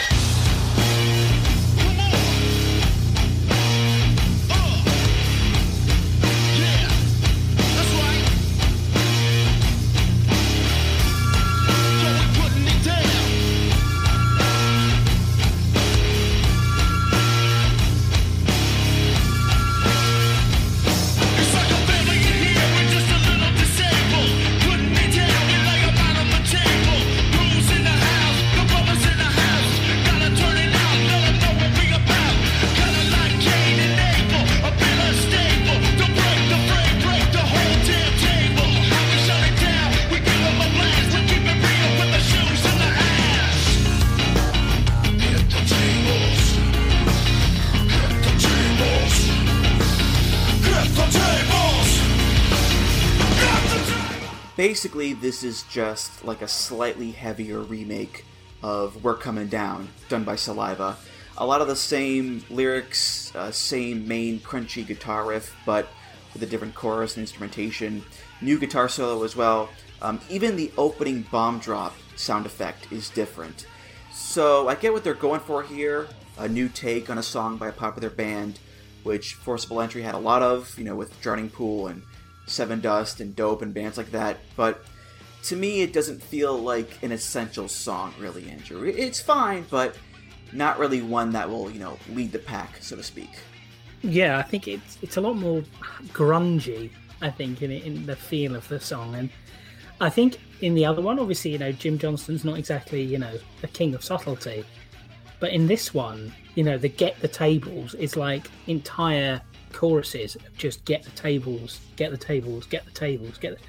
Is just like a slightly heavier remake of We're Coming Down, done by Saliva. A lot of the same lyrics, uh, same main crunchy guitar riff, but with a different chorus and instrumentation. New guitar solo as well. Um, even the opening bomb drop sound effect is different. So I get what they're going for here a new take on a song by a popular band, which Forcible Entry had a lot of, you know, with Drowning Pool and Sevendust and Dope and bands like that. But to me, it doesn't feel like an essential song, really, Andrew. It's fine, but not really one that will, you know, lead the pack, so to speak. Yeah, I think it's it's a lot more grungy. I think in in the feel of the song, and I think in the other one, obviously, you know, Jim Johnston's not exactly you know the king of subtlety, but in this one, you know, the get the tables is like entire choruses of just get the tables, get the tables, get the tables, get, the...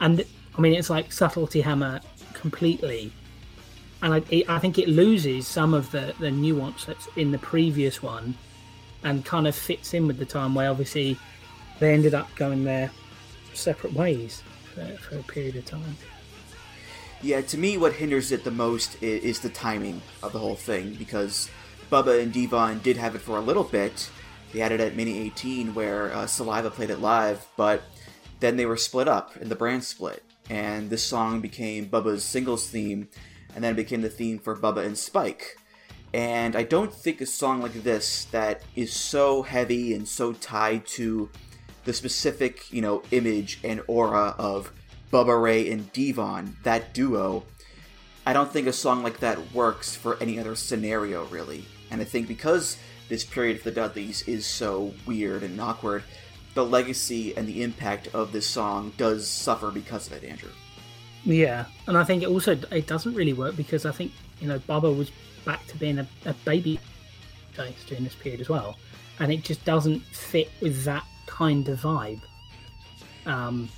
and I mean it's like subtlety hammer completely, and I, it, I think it loses some of the the nuance that's in the previous one, and kind of fits in with the time where obviously they ended up going their separate ways for, for a period of time. Yeah, to me, what hinders it the most is, is the timing of the whole thing because Bubba and Devon did have it for a little bit. They had it at Mania 18 where uh, Saliva played it live, but then they were split up and the brand split. And this song became Bubba's singles theme, and then it became the theme for Bubba and Spike. And I don't think a song like this that is so heavy and so tied to the specific, you know, image and aura of Bubba Ray and Devon, that duo, I don't think a song like that works for any other scenario, really. And I think because this period for the Dudleys is so weird and awkward, the legacy and the impact of this song does suffer because of it, Andrew. Yeah, and I think it also it doesn't really work because I think you know Bubba was back to being a, a baby face during this period as well, and it just doesn't fit with that kind of vibe. Um,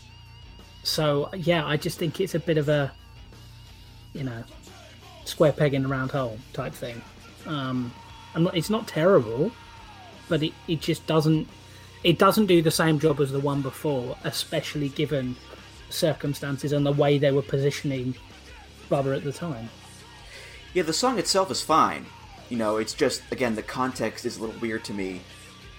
so yeah, I just think it's a bit of a you know square peg in a round hole type thing. Um, not, it's not terrible, but it, it just doesn't it doesn't do the same job as the one before, especially given circumstances and the way they were positioning Bubba at the time. Yeah, the song itself is fine. You know, it's just again the context is a little weird to me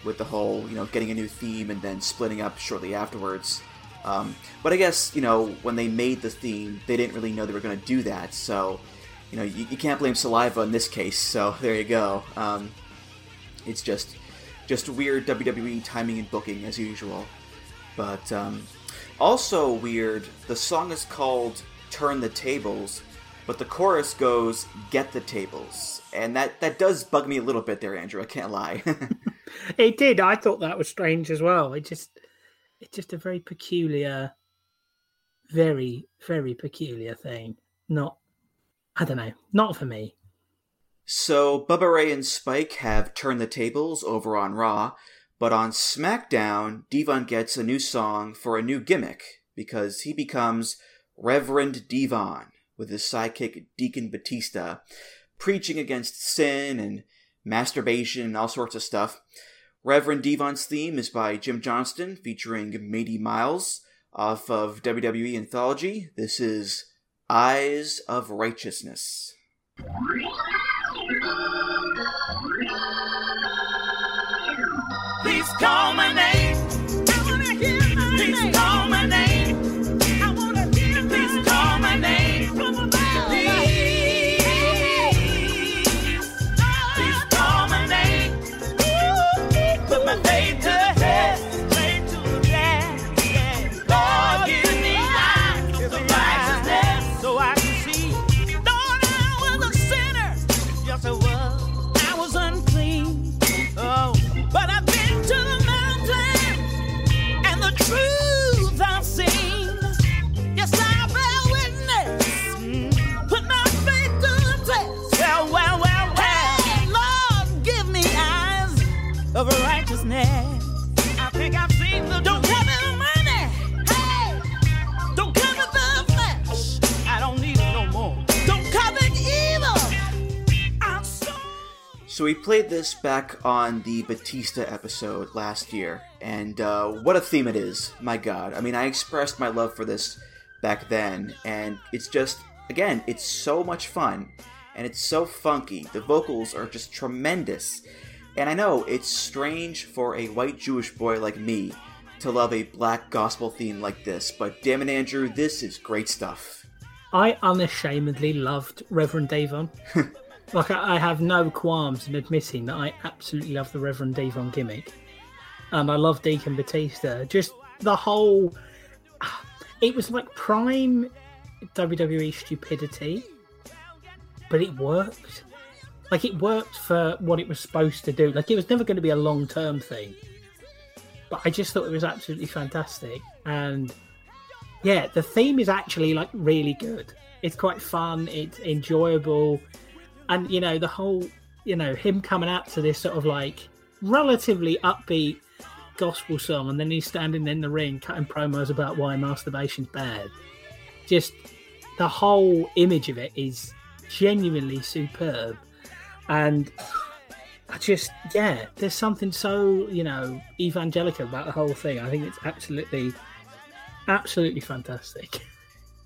with the whole you know getting a new theme and then splitting up shortly afterwards. Um, but I guess you know when they made the theme, they didn't really know they were going to do that. So you know you, you can't blame Saliva in this case. So there you go. Um, it's just just weird WWE timing and booking as usual. But um, also weird. The song is called "Turn the Tables." But the chorus goes, "Get the tables," and that that does bug me a little bit there, Andrew. I can't lie. It did. I thought that was strange as well. It just, it's just a very peculiar, very, very peculiar thing. Not, I don't know, not for me. So Bubba Ray and Spike have turned the tables over on Raw, but on SmackDown, Devon gets a new song for a new gimmick because he becomes Reverend Devon with his sidekick Deacon Batista, preaching against sin and masturbation and all sorts of stuff. Reverend Devon's theme is by Jim Johnston, featuring Matey Miles off of WWE Anthology. This is Eyes of Righteousness. Please call my name. So we played this back on the Batista episode last year, and uh, what a theme it is! My God, I mean, I expressed my love for this back then, and it's just, again, it's so much fun, and it's so funky. The vocals are just tremendous, and I know it's strange for a white Jewish boy like me to love a black gospel theme like this, but damn it, Andrew, this is great stuff. I unashamedly loved Reverend Devon. like, I, have no qualms in admitting that I absolutely love the Reverend Devon gimmick. And I love Deacon Batista. Just the whole. It was like prime WWE stupidity, but it worked. Like, it worked for what it was supposed to do. Like, it was never going to be a long term thing. But I just thought it was absolutely fantastic. And yeah, the theme is actually like really good. It's quite fun. It's enjoyable, and you know the whole, you know, him coming out to this sort of like relatively upbeat gospel song, and then he's standing in the ring cutting promos about why masturbation's bad. Just the whole image of it is genuinely superb, and I just yeah, there's something so you know evangelical about the whole thing. I think it's absolutely absolutely fantastic.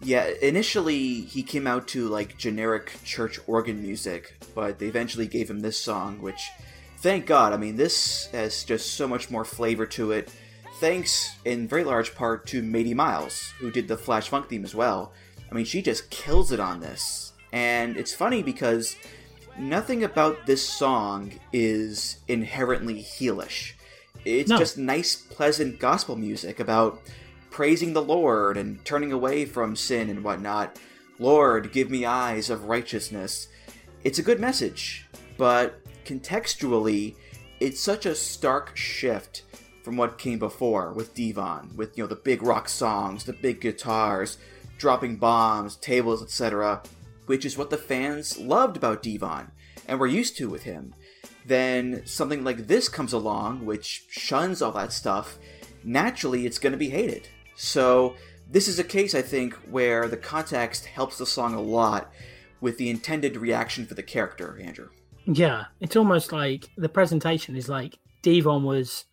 Yeah, initially he came out to like generic church organ music, but they eventually gave him this song, which, thank God, I mean, this has just so much more flavor to it. Thanks in very large part to Matey Miles, who did the Flash Funk theme as well. I mean, she just kills it on this. And it's funny because nothing about this song is inherently heelish. It's No. just nice, pleasant gospel music about praising the Lord and turning away from sin and whatnot. Lord, give me eyes of righteousness. It's a good message, but contextually, it's such a stark shift from what came before with Devon, with you know the big rock songs, the big guitars, dropping bombs, tables, etc., which is what the fans loved about Devon and were used to with him. Then something like this comes along, which shuns all that stuff. Naturally, it's going to be hated. So this is a case, I think, where the context helps the song a lot with the intended reaction for the character, Andrew. Yeah, it's almost like the presentation is like Devon was,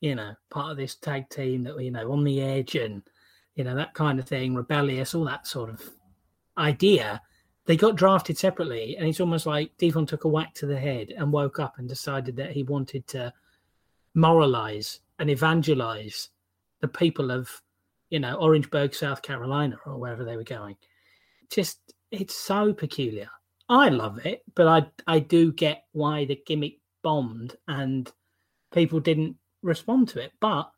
you know, part of this tag team that you know, on the edge and, you know, that kind of thing, rebellious, all that sort of idea. they got drafted separately, and it's almost like Devon took a whack to the head and woke up and decided that he wanted to moralize and evangelize the people of, you know, Orangeburg, South Carolina, or wherever they were going. Just, it's so peculiar. I love it, but I I do get why the gimmick bombed and people didn't respond to it. But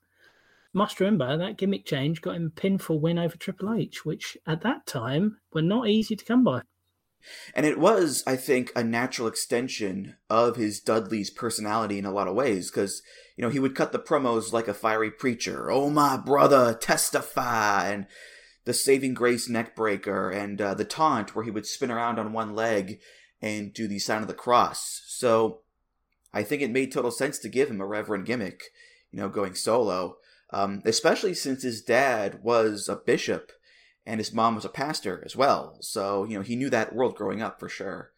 must remember that gimmick change got him a pinfall win over Triple H, which at that time were not easy to come by. And it was, I think, a natural extension of his Dudley's personality in a lot of ways, because, you know, he would cut the promos like a fiery preacher. Oh, my brother, testify! And the saving grace neckbreaker, and uh, the taunt where he would spin around on one leg and do the sign of the cross. So I think it made total sense to give him a reverend gimmick, you know, going solo, um, especially since his dad was a bishop and his mom was a pastor as well. So, you know, he knew that world growing up for sure.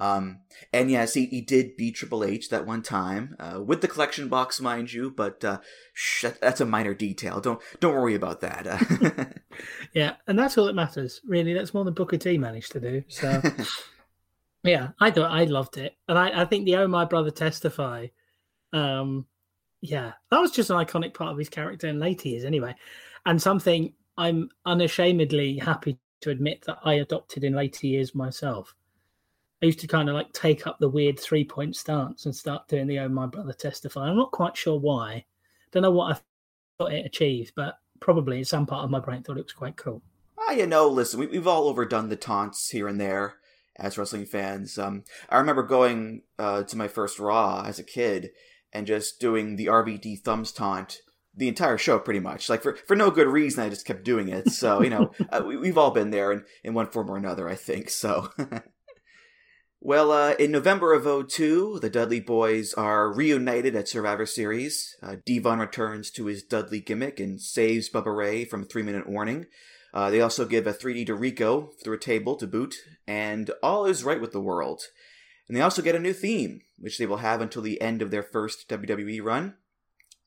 Um, and yes, he, he did beat Triple H that one time uh, with the collection box, mind you. But uh, shh, that's a minor detail. Don't don't worry about that. Yeah, and that's all that matters, really. That's more than Booker T managed to do. So, yeah, I thought I loved it, and I, I think the Oh My Brother Testify, um, yeah, that was just an iconic part of his character in later years, anyway, and something I'm unashamedly happy to admit that I adopted in later years myself. I used to kind of like take up the weird three point stance and start doing the Oh My Brother Testify. I'm not quite sure why. Don't know what I thought it achieved, but probably some part of my brain thought it was quite cool. Ah, you know, listen, we, we've all overdone the taunts here and there as wrestling fans. Um, I remember going uh, to my first Raw as a kid and just doing the RVD thumbs taunt the entire show, pretty much. Like for for no good reason, I just kept doing it. So you know, uh, we, we've all been there in in one form or another, I think. So. Well, uh, in November of 02, the Dudley Boyz are reunited at Survivor Series. Uh, Devon returns to his Dudley gimmick and saves Bubba Ray from a three minute warning. Uh, they also give a 3D to Rico through a table to boot, and all is right with the world. And they also get a new theme, which they will have until the end of their first WWE run.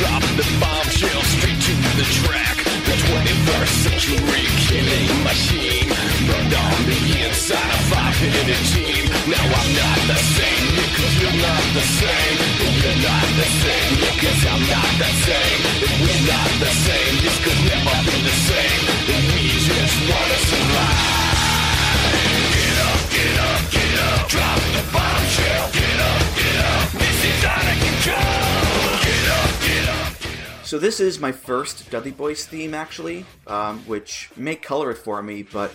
drop the bombshell straight to the track. The 21st century killing machine. Burned on the inside, a five-headed team. Now I'm not the same, because you're not the same. And you're not the same, because I'm not the same. If we're not the same, this could never be the same. And we just wanna survive. Get up, get up, get up. Drop the bombshell. Get up, get up. This is out of control. So this is my first Dudley Boyz theme, actually, um, which may color it for me, but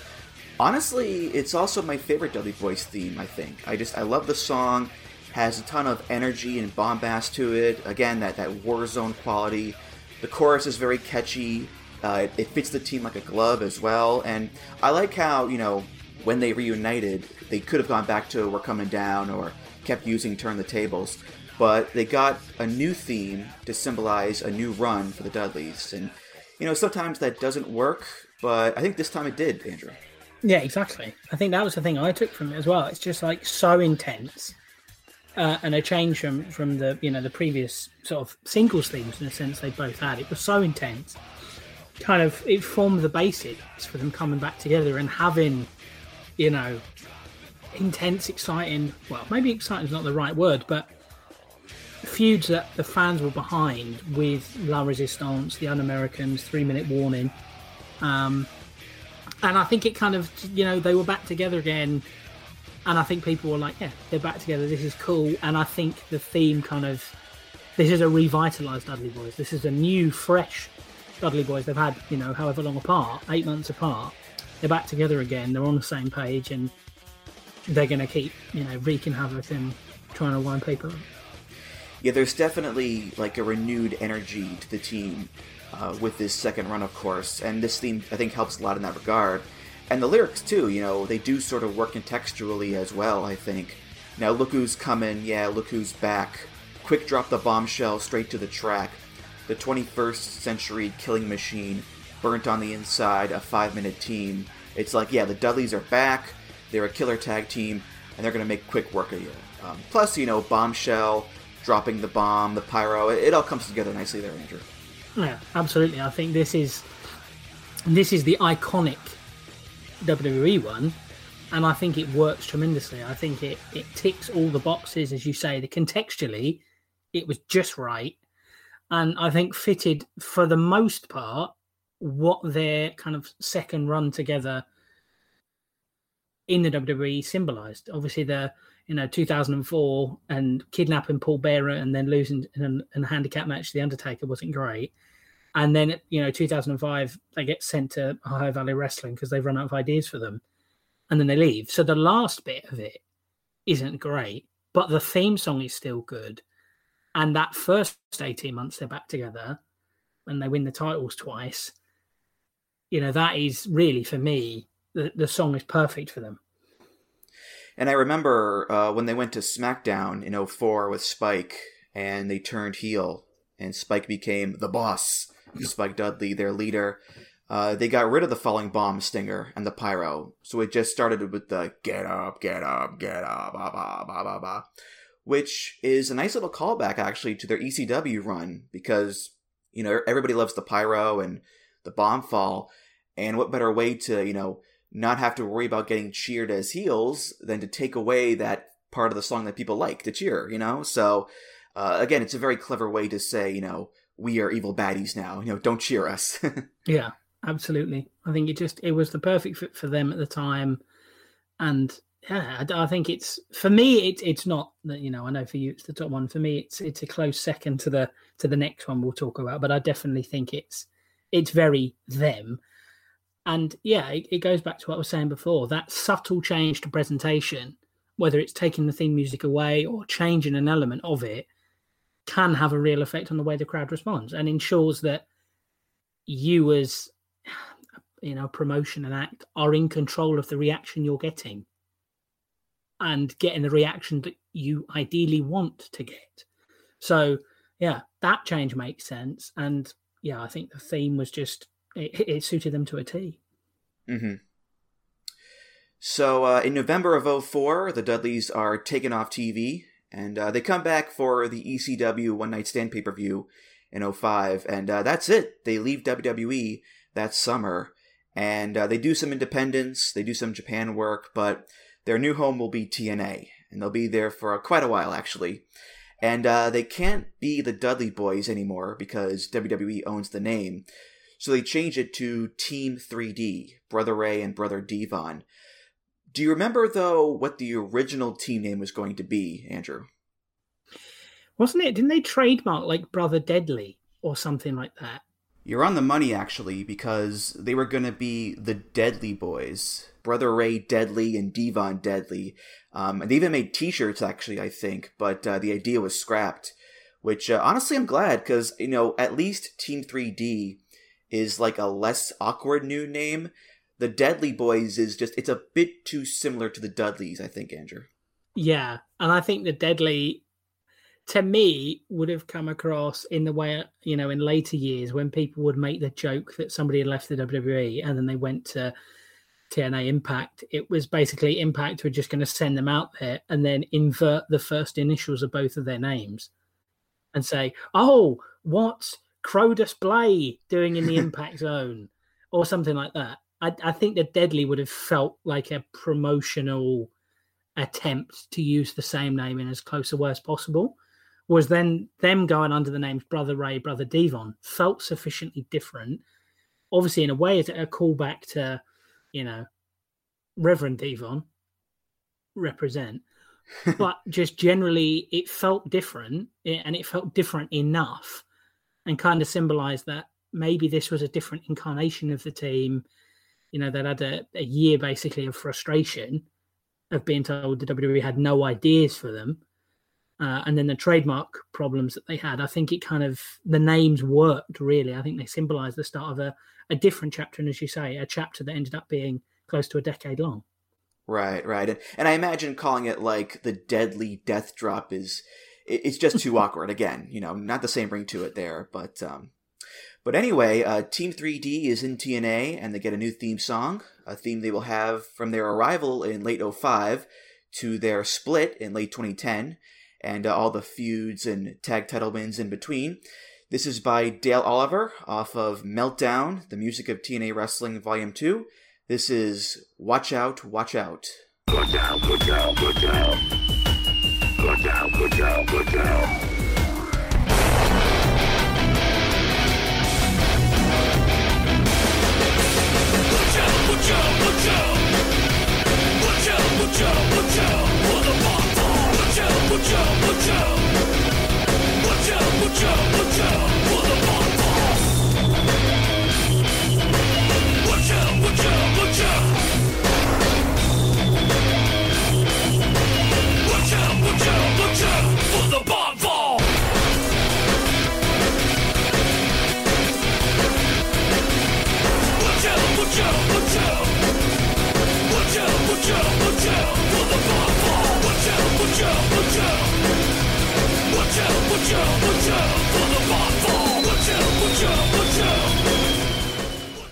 honestly, it's also my favorite Dudley Boyz theme. I think I just I love the song, has a ton of energy and bombast to it. Again, that that war zone quality. The chorus is very catchy. Uh, it, it fits the team like a glove as well, and I like how you know when they reunited, they could have gone back to "We're Coming Down" or kept using "Turn the Tables." But they got a new theme to symbolize a new run for the Dudleys. And, you know, sometimes that doesn't work, but I think this time it did, Andrew. Yeah, exactly. I think that was the thing I took from it as well. It's just like so intense, uh, and a change from from the you know the previous sort of singles themes in a sense they both had. It was so intense, kind of it formed the basics for them coming back together and having, you know, intense, exciting. Well, maybe exciting is not the right word, but feuds that the fans were behind with La Resistance, the Un-Americans, Three Minute Warning. Um, and I think it kind of, you know, they were back together again. And I think people were like, yeah, they're back together. This is cool. And I think the theme kind of, this is a revitalized Dudley Boyz. This is a new, fresh Dudley Boyz. They've had, you know, however long apart, eight months apart. They're back together again. They're on the same page and they're going to keep, you know, wreaking havoc and trying to wind people up. Yeah, there's definitely like a renewed energy to the team uh, with this second run, of course, and this theme I think helps a lot in that regard. and the lyrics too. You know, they do sort of work contextually as well. I think. Now look who's coming. Yeah, look who's back. Quick drop the bombshell straight to the track. The 21st century killing machine, burnt on the inside, a five minute team. It's like, yeah, the Dudleys are back. They're a killer tag team, and they're gonna make quick work of you. Um, plus, you know, bombshell, dropping the bomb, the pyro. It, it all comes together nicely there, Andrew. Yeah, absolutely. I think this is this is the iconic WWE one, and I think it works tremendously. I think it it ticks all the boxes, as you say. The contextually, it was just right, and I think fitted for the most part what their kind of second run together in the WWE symbolized. Obviously, the you know 2004 and kidnapping Paul Bearer and then losing in a, in a handicap match the Undertaker wasn't great. And then you know 2005 they get sent to Ohio Valley Wrestling because they've run out of ideas for them, and then they leave. So the last bit of it isn't great, but the theme song is still good. And that first 18 months they're back together and they win the titles twice. You know, that is really for me, the, the song is perfect for them. And I remember uh, when they went to SmackDown in 04 with Spike and they turned heel and Spike became the boss, Spike Dudley, their leader. Uh, they got rid of the falling bomb stinger and the pyro. So it just started with the get up, get up, get up, ba ba ba ba which is a nice little callback actually to their ECW run because, you know, everybody loves the pyro and the bomb fall. And what better way to, you know, not have to worry about getting cheered as heels than to take away that part of the song that people like to cheer, you know? So, uh, again, it's a very clever way to say, you know, we are evil baddies now, you know, don't cheer us. Yeah, absolutely. I think it just it was the perfect fit for them at the time, and yeah, I, I think it's for me. It's it's not that you know. I know for you it's the top one. For me, it's it's a close second to the to the next one we'll talk about. But I definitely think it's it's very them. And yeah, it, it goes back to what I was saying before. That subtle change to presentation, whether it's taking the theme music away or changing an element of it, can have a real effect on the way the crowd responds and ensures that you as you know promotion and act are in control of the reaction you're getting and getting the reaction that you ideally want to get so yeah that change makes sense and yeah i think the theme was just it, it suited them to a t hmm So uh, in November of 04, the Dudleys are taken off TV, and uh, they come back for the ECW One Night Stand pay per view in 05, and uh, that's it. They leave WWE that summer, and uh, they do some independence, they do some Japan work, but their new home will be TNA, and they'll be there for quite a while actually. And uh, they can't be the Dudley Boyz anymore because WWE owns the name. So they change it to Team 3D, Brother Ray and Brother Devon. Do you remember, though, what the original team name was going to be, Andrew? wasn't it didn't they trademark like brother deadly or something like that You're on the money, actually, because they were going to be the Deadly Boys. Brother Ray Deadly and Devon Deadly. Um, and they even made t shirts, actually, I think, but uh, the idea was scrapped. Which, uh, honestly, I'm glad, because, you know, at least Team 3D is like a less awkward new name. The Deadly Boys is just, it's a bit too similar to the Dudleys, I think, Andrew. Yeah, and I think the deadly to me would have come across in the way you know in later years when people would make the joke that somebody had left the WWE and then they went to TNA Impact. It was basically Impact were just going to send them out there and then invert the first initials of both of their names and say, "Oh, what's Crodus Blay doing in the Impact Zone?" or something like that. I, I think the Deadly would have felt like a promotional attempt to use the same name in as close a way as possible. Was then them going under the names Brother Ray, Brother Devon felt sufficiently different. Obviously, in a way, it's a callback to, you know, Reverend Devon represent, but just generally, it felt different and it felt different enough and kind of symbolized that maybe this was a different incarnation of the team. You know, that had a, a year basically of frustration of being told the WWE had no ideas for them. Uh, and then the trademark problems that they had, I think it kind of the names worked really. I think they symbolized the start of a, a different chapter, and as you say, a chapter that ended up being close to a decade long. Right, right. And, and I imagine calling it like the deadly death drop is it's just too awkward again, you know, not the same ring to it there, but um but anyway, uh, Team 3D is in TNA and they get a new theme song, a theme they will have from their arrival in late 05 to their split in late 2010 and uh, all the feuds and tag title wins in between. This is by Dale Oliver off of Meltdown, the music of TNA Wrestling Volume 2. This is Watch Out, Watch Out. Look out, look out, look out. Watch out, watch out, watch out. Watch out, watch out, watch out. For the bomb Watch out, watch out, watch out. Watch out, watch.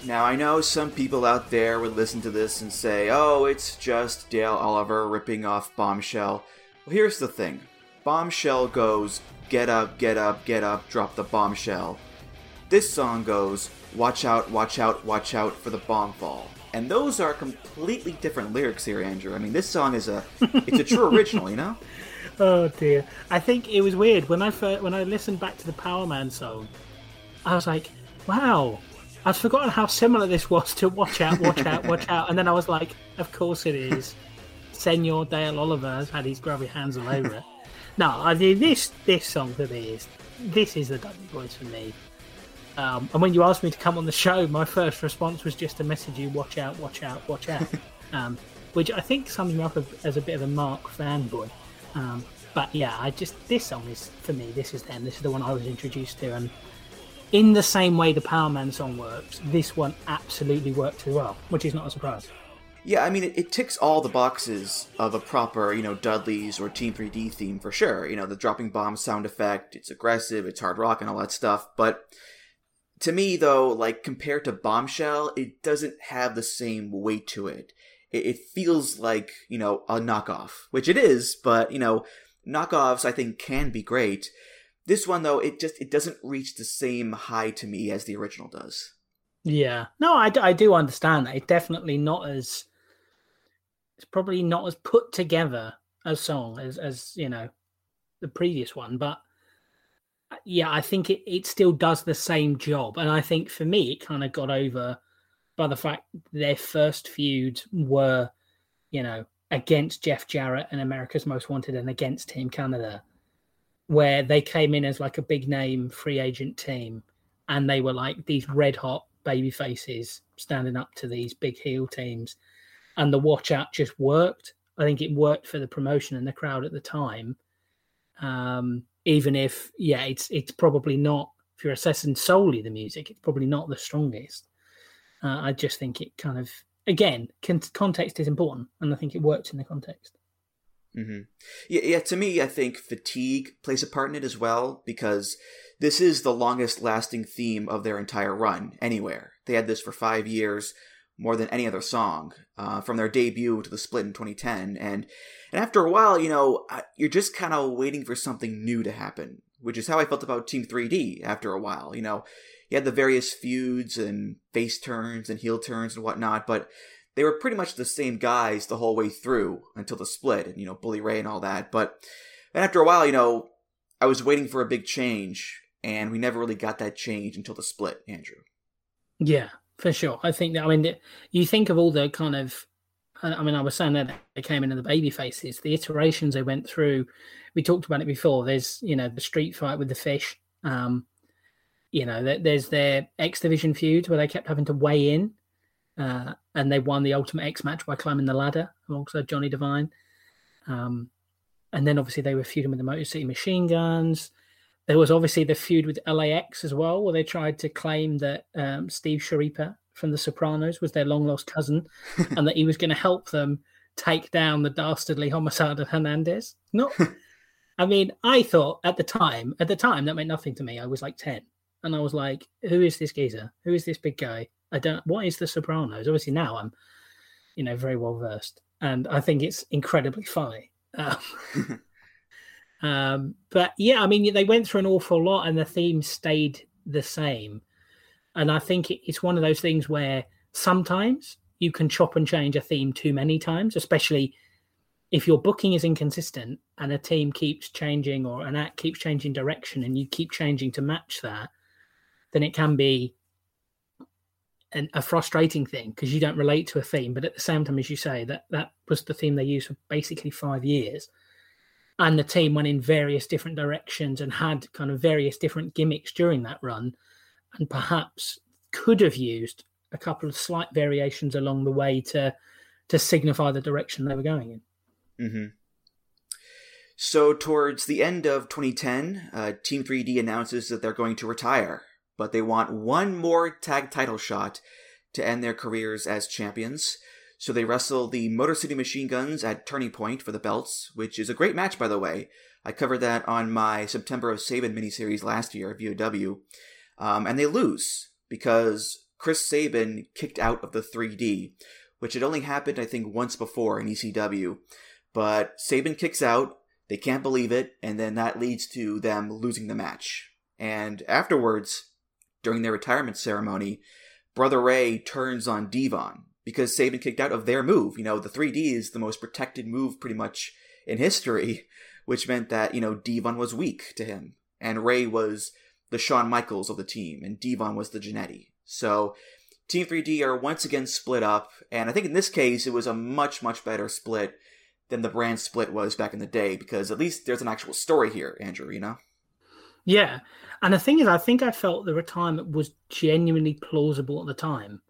Now, I know some people out there would listen to this and say, oh, it's just Dale Oliver ripping off Bombshell. Well, here's the thing Bombshell goes, get up, get up, get up, drop the bombshell. This song goes, watch out, watch out, watch out for the bomb fall. And those are completely different lyrics here, Andrew. I mean, this song is a, it's a true original, you know? Oh dear. I think it was weird when I first, when I listened back to the Power Man song. I was like, wow, I'd forgotten how similar this was to Watch Out, Watch Out, Watch Out. And then I was like, of course it is. Senor Dale Oliver has had his grubby hands all over it. No, I mean, this this song for me is this is the Dudley Boyz for me. Um, and when you asked me to come on the show, my first response was just to message you, "Watch out, watch out, watch out," um, which I think sums me up as- a bit of a Mark fanboy. Um, but yeah, I just this song is for me. This is them. This is the one I was introduced to, and in the same way the Power Man song works, this one absolutely worked as well, which is not a surprise. Yeah, I mean, it, it ticks all the boxes of a proper, you know, Dudley's or Team 3D theme for sure. You know, the dropping bomb sound effect, it's aggressive, it's hard rock and all that stuff. But to me, though, like compared to Bombshell, it doesn't have the same weight to it. It, it feels like, you know, a knockoff, which it is, but, you know, knockoffs I think can be great. This one, though, it just, it doesn't reach the same high to me as the original does. Yeah, no, i, I do understand that. It's definitely not as. It's probably not as put together a song as as you know, the previous one, but yeah, I think it it still does the same job, and I think for me it kind of got over by the fact their first feuds were, you know, against Jeff Jarrett and America's Most Wanted and against Team Canada, where they came in as like a big name free agent team and they were like these red hot baby faces standing up to these big heel teams and the watch out just worked. I think it worked for the promotion and the crowd at the time. Um even if yeah it's it's probably not if you're assessing solely the music it's probably not the strongest uh, i just think it kind of again con- context is important and i think it works in the context hmm Yeah, yeah. To me, I think fatigue plays a part in it as well because this is the longest-lasting theme of their entire run anywhere. They had this for five years, more than any other song, uh, from their debut to the split in 2010. And and after a while, you know, you're just kind of waiting for something new to happen, which is how I felt about Team 3D. After a while, you know, you had the various feuds and face turns and heel turns and whatnot, but they were pretty much the same guys the whole way through until the split and you know bully ray and all that but and after a while you know i was waiting for a big change and we never really got that change until the split andrew Yeah, for sure. I think that. I mean, you think of all the kind of. I I mean, I was saying that they came in in the baby faces, the iterations they went through. We talked about it before. There's, you know, the street fight with the fish. Um, you know, there- there's their X Division feuds where they kept having to weigh in, uh, and they won the Ultimate X match by climbing the ladder alongside Johnny Devine. Um, and then obviously they were feuding with the Motor City Machine Guns. There was obviously the feud with LAX as well, where they tried to claim that um, Steve Schirripa from The Sopranos was their long lost cousin, and that he was going to help them take down the dastardly homicide of Hernandez. Not, I mean, I thought at the time, at the time that meant nothing to me. I was like ten, and I was like, "Who is this geezer? Who is this big guy? I don't. What is The Sopranos?" Obviously now I'm, you know, very well versed, and I think it's incredibly funny. Um, um, but yeah, I mean, they went through an awful lot, and the theme stayed the same. And I think it's one of those things where sometimes you can chop and change a theme too many times, especially if your booking is inconsistent and a team keeps changing or an act keeps changing direction and you keep changing to match that, then it can be an, a frustrating thing because you don't relate to a theme. But at the same time, as you say, that that was the theme they used for basically five years and the team went in various different directions and had kind of various different gimmicks during that run and perhaps could have used a couple of slight variations along the way to to signify the direction they were going in mm-hmm. So, towards the end of 2010, uh, Team 3D announces that they're going to retire, but they want one more tag title shot to end their careers as champions. So they wrestle the Motor City Machine Guns at Turning Point for the belts, which is a great match, by the way. I covered that on my September of Sabin miniseries last year VOW. Um, and they lose because Chris Sabin kicked out of the 3D, which had only happened, I think, once before in ECW. But Sabin kicks out, they can't believe it, and then that leads to them losing the match. And afterwards, during their retirement ceremony, Brother Ray turns on Devon because Sabin kicked out of their move. You know, the 3D is the most protected move pretty much in history, which meant that, you know, Devon was weak to him. And Ray was the Shawn Michaels of the team, and Devon was the Jannetty. So Team 3D are once again split up, and I think in this case it was a much, much better split than the brand split was back in the day, because at least there's an actual story here, Andrew, you know? yeah and the thing is i think i felt the retirement was genuinely plausible at the time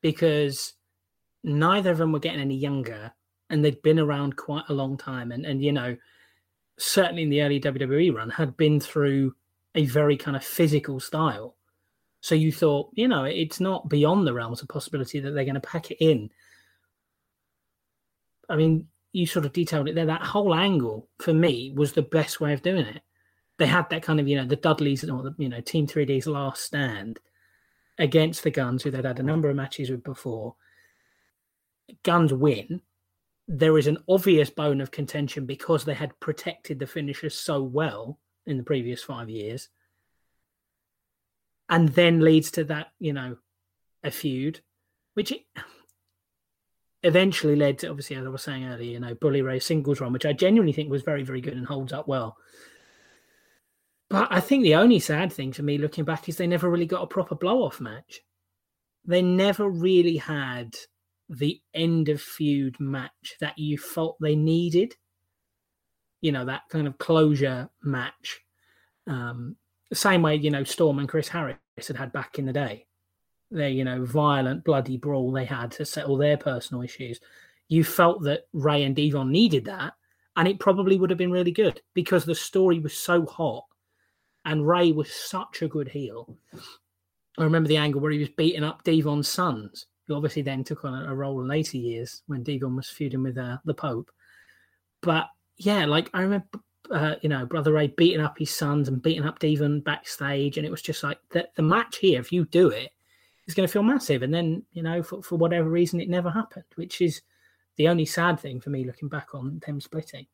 because neither of them were getting any younger and they'd been around quite a long time. And and you know certainly in the early WWE run had been through a very kind of physical style. So you thought you know it's not beyond the realms of possibility that they're going to pack it in. I mean you sort of detailed it there. That whole angle for me was the best way of doing it. They had that kind of you know the dudleys or the you know team 3d's last stand against the guns who they'd had a number of matches with before guns win there is an obvious bone of contention because they had protected the finishers so well in the previous five years. And then leads to that you know a feud which eventually led to obviously as i was saying earlier you know bully ray singles run which i genuinely think was very very good and holds up well. But i think the only sad thing to me looking back is they never really got a proper blow off match. They never really had the end of feud match that you felt they needed. You know, that kind of closure match. Um, the same way, you know, Storm and Chris Harris had had back in the day. Their, you know, violent, bloody brawl they had to settle their personal issues. You felt that Ray and Devon needed that, and it probably would have been really good because the story was so hot and Ray was such a good heel. I remember the angle where he was beating up Devon's sons who obviously then took on a, a role in later years when Devon was feuding with uh, the Pope. But yeah, like I remember, uh, you know, Brother Ray beating up his sons and beating up Devon backstage, and it was just like the, the match here. If you do it, it's going to feel massive. And then you know, for, for whatever reason, it never happened, which is the only sad thing for me looking back on them splitting.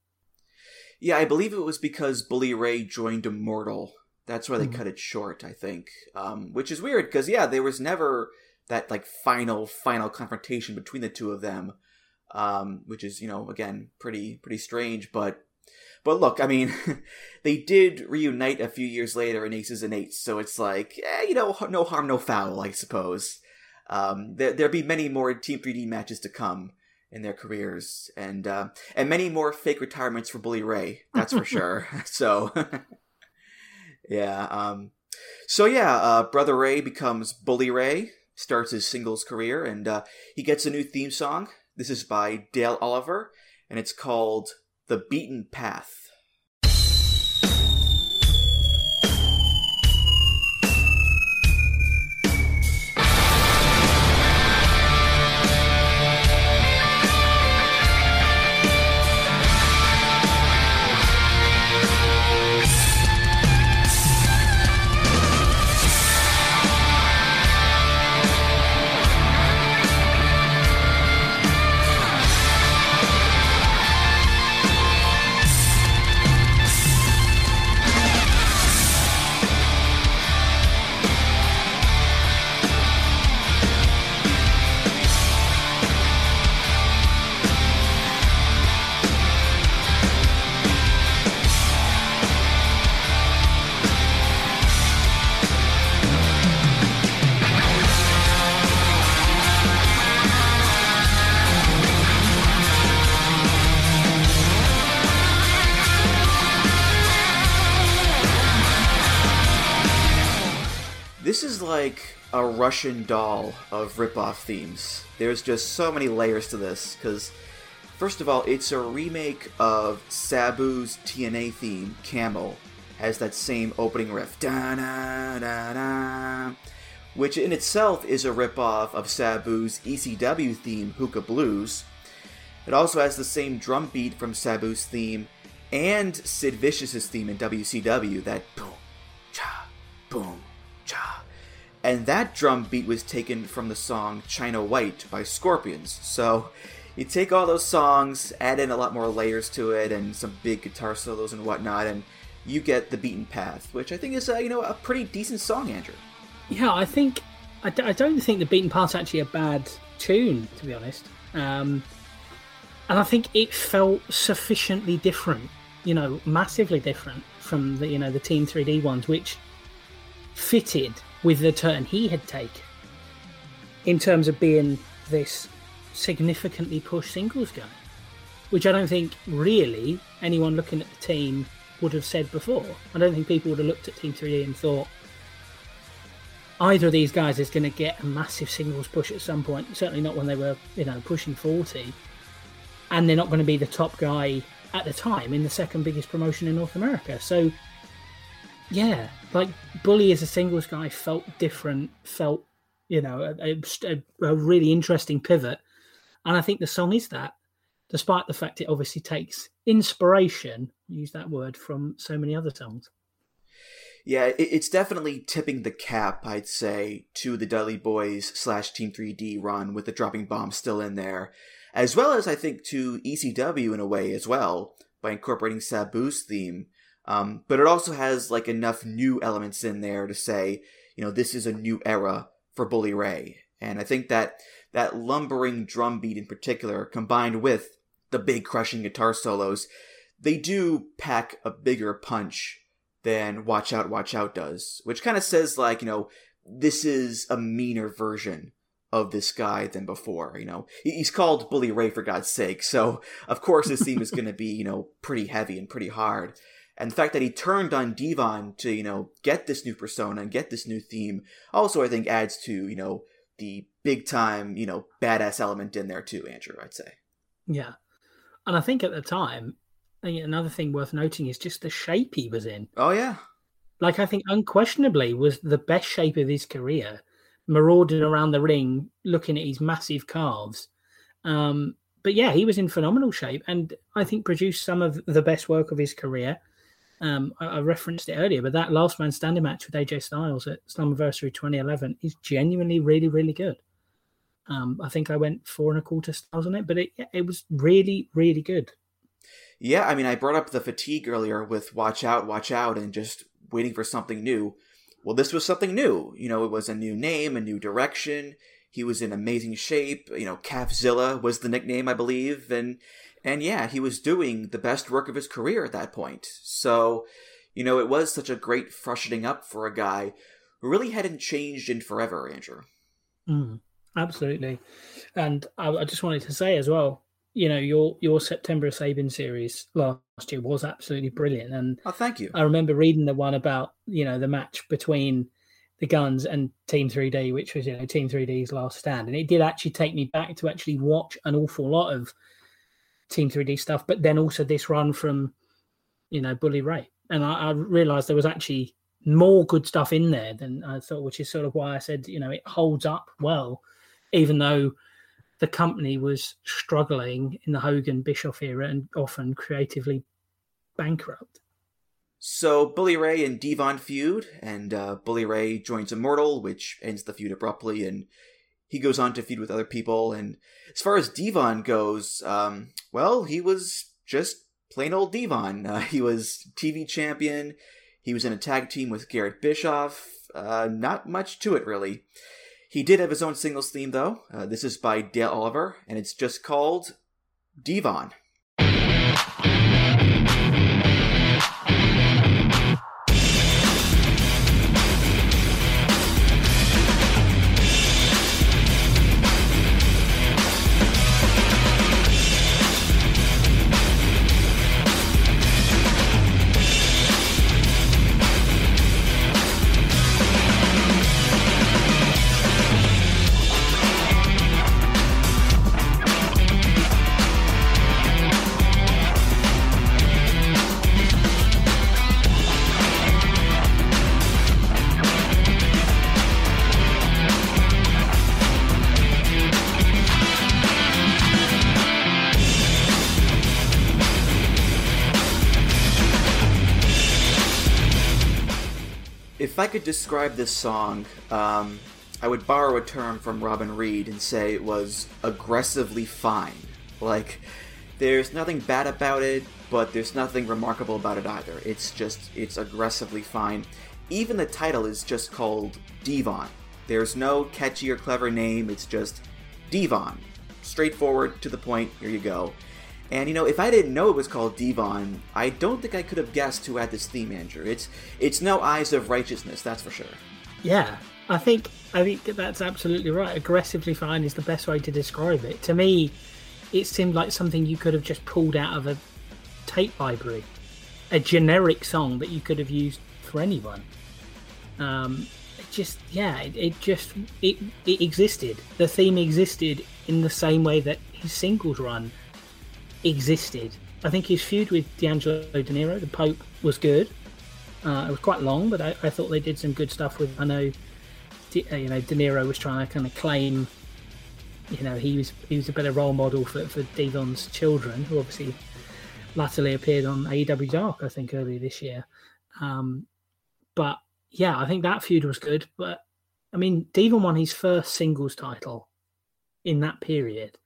Yeah, I believe it was because Bully Ray joined Immortal. That's why they Mhm. cut it short, I think. Um, which is weird because yeah, there was never that like final final confrontation between the two of them, um, which is you know again pretty pretty strange. But but look, I mean, they did reunite a few years later in Aces and Eights, so it's like eh, you know no harm no foul, I suppose. Um, there there'll be many more Team 3D matches to come in their careers, and uh, and many more fake retirements for Bully Ray. That's for sure. So, yeah. Um, so yeah, uh, Brother Ray becomes Bully Ray, starts his singles career, and uh, he gets a new theme song. This is by Dale Oliver, and it's called "The Beaten Path." Like a Russian doll of rip-off themes. There's just so many layers to this because first of all, it's a remake of Sabu's TNA theme, Camel, has that same opening riff, da da da da, which in itself is a rip-off of Sabu's ECW theme, Hookah Blues. It also has the same drum beat from Sabu's theme and Sid Vicious's theme in WCW, that boom, cha, boom, cha. And that drum beat was taken from the song China White by Scorpions. So you take all those songs, add in a lot more layers to it, and some big guitar solos and whatnot, and you get the Beaten Path, which I think is a, you know a pretty decent song, Andrew. Yeah, I think I, d- I don't think the Beaten Path's actually a bad tune, to be honest. Um, and I think it felt sufficiently different, you know, massively different from the you know the Team 3D ones, which fitted with the turn he had taken in terms of being this significantly pushed singles guy, which I don't think really anyone looking at the team would have said before. I don't think people would have looked at Team 3D and thought either of these guys is going to get a massive singles push at some point. Certainly not when they were, you know, pushing 40. And they're not going to be the top guy at the time in the second biggest promotion in North America. So, yeah, like Bully as a singles guy felt different, felt, you know, a, a, a really interesting pivot. And I think the song is that, despite the fact it obviously takes inspiration, use that word, from so many other songs. Yeah, it, it's definitely tipping the cap, I'd say, to the Dudley Boyz slash Team 3D run with the dropping bomb still in there, as well as I think to ECW in a way as well by incorporating Sabu's theme. Um, but it also has like enough new elements in there to say, you know, this is a new era for Bully Ray, and I think that that lumbering drum beat in particular, combined with the big crushing guitar solos, they do pack a bigger punch than Watch Out, Watch Out does, which kind of says, like, you know, this is a meaner version of this guy than before. You know, he's called Bully Ray for God's sake, so of course his theme is going to be, you know, pretty heavy and pretty hard. And the fact that he turned on Devon to, you know, get this new persona and get this new theme also, I think, adds to, you know, the big time, you know, badass element in there too, Andrew, I'd say. Yeah. And I think at the time, another thing worth noting is just the shape he was in. Oh, yeah. Like, I think unquestionably was the best shape of his career, marauding around the ring, looking at his massive calves. Um, but yeah, he was in phenomenal shape and I think produced some of the best work of his career. Um, I, I referenced it earlier, but that last man standing match with AJ Styles at Slammiversary 2011 is genuinely really, really good. Um, I think I went four and a quarter stars on it, but it it was really, really good. Yeah, I mean, I brought up the fatigue earlier with Watch Out, Watch Out, and just waiting for something new. Well, this was something new. You know, it was a new name, a new direction. He was in amazing shape. You know, Calfzilla was the nickname, I believe, and and yeah, he was doing the best work of his career at that point. So, you know, it was such a great freshening up for a guy who really hadn't changed in forever, Andrew. Mm, absolutely. And I, I just wanted to say as well, you know, your your September of Sabin series last year was absolutely brilliant. And Oh, thank you. I remember reading the one about, you know, the match between the Guns and Team 3D, which was, you know, Team 3D's last stand. And it did actually take me back to actually watch an awful lot of Team 3D stuff, but then also this run from, you know, Bully Ray. And I, I realized there was actually more good stuff in there than I thought, which is sort of why I said, you know, it holds up well, even though the company was struggling in the Hogan Bischoff era and often creatively bankrupt. So Bully Ray and Devon feud, and uh, Bully Ray joins Immortal, which ends the feud abruptly, and he goes on to feud with other people. And as far as Devon goes, um, well, he was just plain old Devon. Uh, he was TV champion. He was in a tag team with Garrett Bischoff. Uh, not much to it, really. He did have his own singles theme, though. Uh, this is by Dale Oliver, and it's just called Devon. I could describe this song, um, I would borrow a term from Robin Reed and say it was aggressively fine. Like, there's nothing bad about it, but there's nothing remarkable about it either. It's just, it's aggressively fine. Even the title is just called Devon. There's no catchy or clever name, it's just Devon. Straightforward, to the point, here you go. And you know, if I didn't know it was called Devon, I don't think I could have guessed who had this theme, Andrew. It's it's no Eyes of Righteousness, that's for sure. Yeah, I think I think that's absolutely right. Aggressively fine is the best way to describe it. To me, it seemed like something you could have just pulled out of a tape library, a generic song that you could have used for anyone. Um, it just yeah, it, it just it it existed. The theme existed in the same way that his singles run existed. I think his feud with D'Angelo Dinero, the Pope, was good. Uh, it was quite long, but I, I thought they did some good stuff with. I know, D, uh, you know, Dinero was trying to kind of claim, you know, he was he was a better role model for for Devon's children, who obviously latterly appeared on AEW Dark, I think, earlier this year. Um, but yeah, I think that feud was good. But I mean, Devon won his first singles title in that period,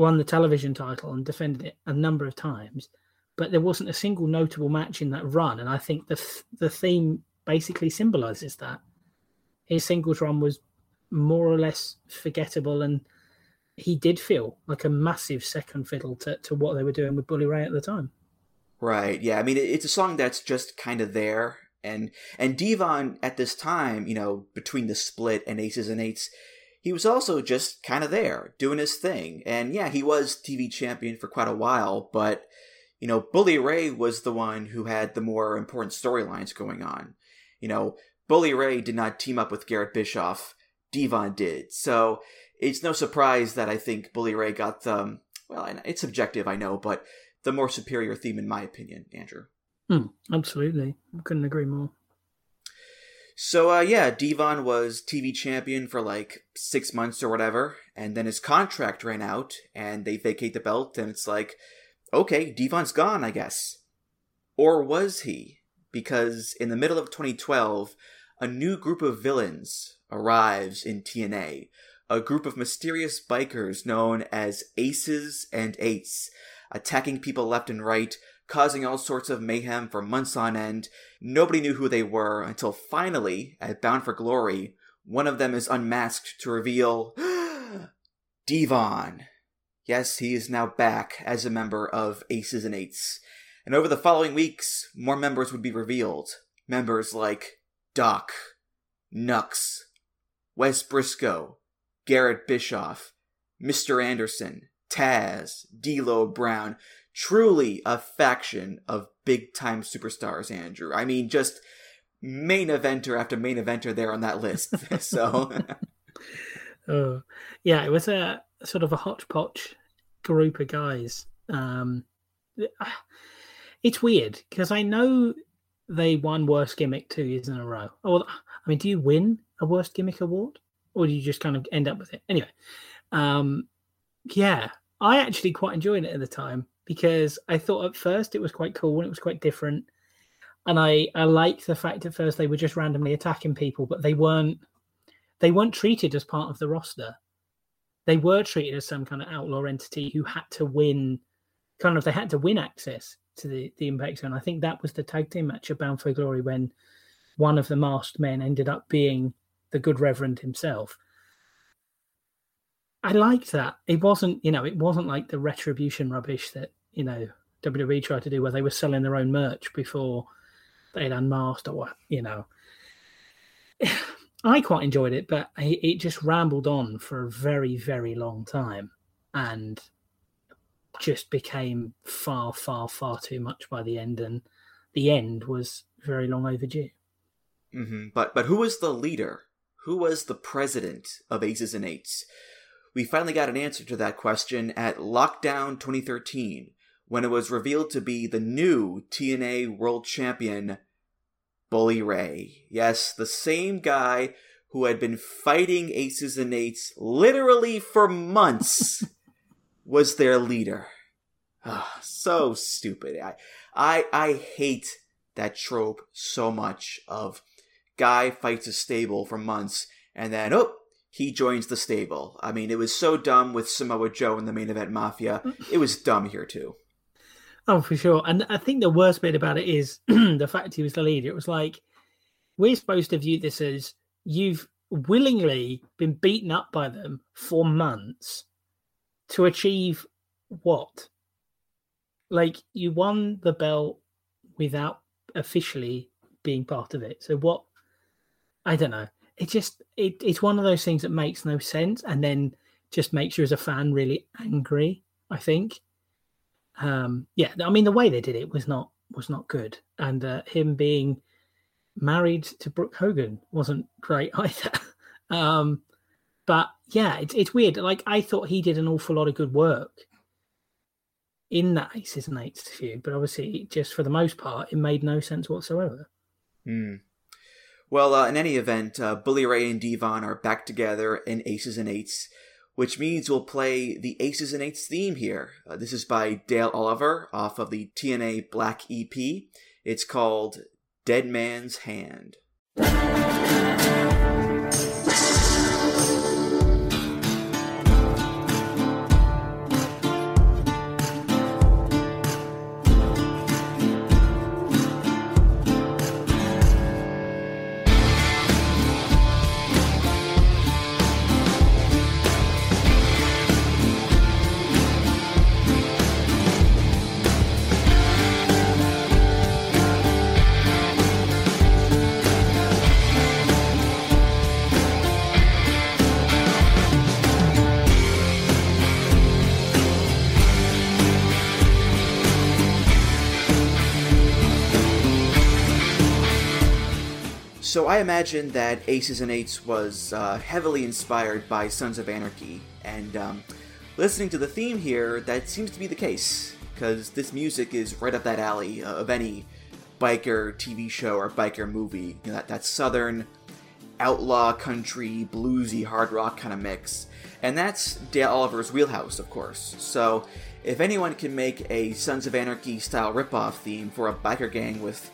won the television title and defended it a number of times. But there wasn't a single notable match in that run, and I think the th- the theme basically symbolizes that his singles run was more or less forgettable, and he did feel like a massive second fiddle to, to what they were doing with Bully Ray at the time. Right. Yeah. I mean, it's a song that's just kind of there, and and Devon at this time, you know, between the split and Aces and Eights, he was also just kind of there doing his thing. And yeah, he was TV champion for quite a while, but you know, Bully Ray was the one who had the more important storylines going on. You know, Bully Ray did not team up with Garrett Bischoff. Devon did. So it's no surprise that I think Bully Ray got the, well, it's subjective, I know, but the more superior theme in my opinion, Andrew. Hmm, absolutely, couldn't agree more. So uh, yeah, Devon was TV champion for like six months or whatever, and then his contract ran out, and they vacate the belt, and it's like, okay, Devon's gone, I guess. Or was he? Because in the middle of 2012, a new group of villains arrives in TNA, a group of mysterious bikers known as Aces and Eights, attacking people left and right, causing all sorts of mayhem for months on end. Nobody knew who they were until finally, at Bound for Glory, one of them is unmasked to reveal Devon. Yes, he is now back as a member of Aces and Eights. And over the following weeks, more members would be revealed. Members like Doc, Knux, Wes Briscoe, Garrett Bischoff, Mr. Anderson, Taz, D'Lo Brown. Truly a faction of big time superstars, Andrew. I mean, just main eventer after main eventer there on that list. so, Oh, yeah, it was a sort of a hodgepodge group of guys. Um, it's weird because I know they won worst gimmick two years in a row. Oh, I mean, do you win a worst gimmick award, or do you just kind of end up with it anyway? Um, yeah, I actually quite enjoyed it at the time because I thought at first it was quite cool and it was quite different, and I I liked the fact at first they were just randomly attacking people, but they weren't they weren't treated as part of the roster. They were treated as some kind of outlaw entity who had to win, kind of, they had to win access to the, the Impact Zone. I think that was the tag team match at Bound for Glory when one of the masked men ended up being the good Reverend himself. I liked that. It wasn't, you know, it wasn't like the retribution rubbish that, you know, WWE tried to do where they were selling their own merch before they'd unmasked or what, you know. I quite enjoyed it, but it just rambled on for a very, very long time and just became far, far, far too much by the end. And the end was very long overdue. hmm but but who was the leader? Who was the president of Aces and Eights? We finally got an answer to that question at Lockdown 2013 when it was revealed to be the new TNA World Champion, Bully Ray. Yes, the same guy who had been fighting Aces and Eights literally for months was their leader. Ah, so stupid. I, I, I hate that trope so much of guy fights a stable for months, and then oh, he joins the stable. I mean, it was so dumb with Samoa Joe in the main event Mafia. It was dumb here too. Oh, for sure. And I think the worst bit about it is the fact he was the leader. It was like we're supposed to view this as you've willingly been beaten up by them for months to achieve what? Like you won the belt without officially being part of it. So what? I don't know. It just it, it's one of those things that makes no sense, and then just makes you as a fan really angry. I think. Um, yeah, I mean the way they did it was not was not good, and uh, him being married to Brooke Hogan wasn't great either. um, but yeah, it's it's weird. Like I thought he did an awful lot of good work in that Aces and Eights feud, but obviously, just for the most part, it made no sense whatsoever. Hmm. Well, uh, in any event, uh, Bully Ray and Devon are back together in Aces and Eights, which means we'll play the Aces and Eights theme here. Uh, this is by Dale Oliver off of the TNA Black EP. It's called Dead Man's Hand. So I imagine that Aces and Eights was uh, heavily inspired by Sons of Anarchy, and um, listening to the theme here, that seems to be the case because this music is right up that alley uh, of any biker TV show or biker movie. You know, that that southern outlaw country bluesy hard rock kind of mix, and that's Dale Oliver's wheelhouse, of course. So if anyone can make a Sons of Anarchy style ripoff theme for a biker gang with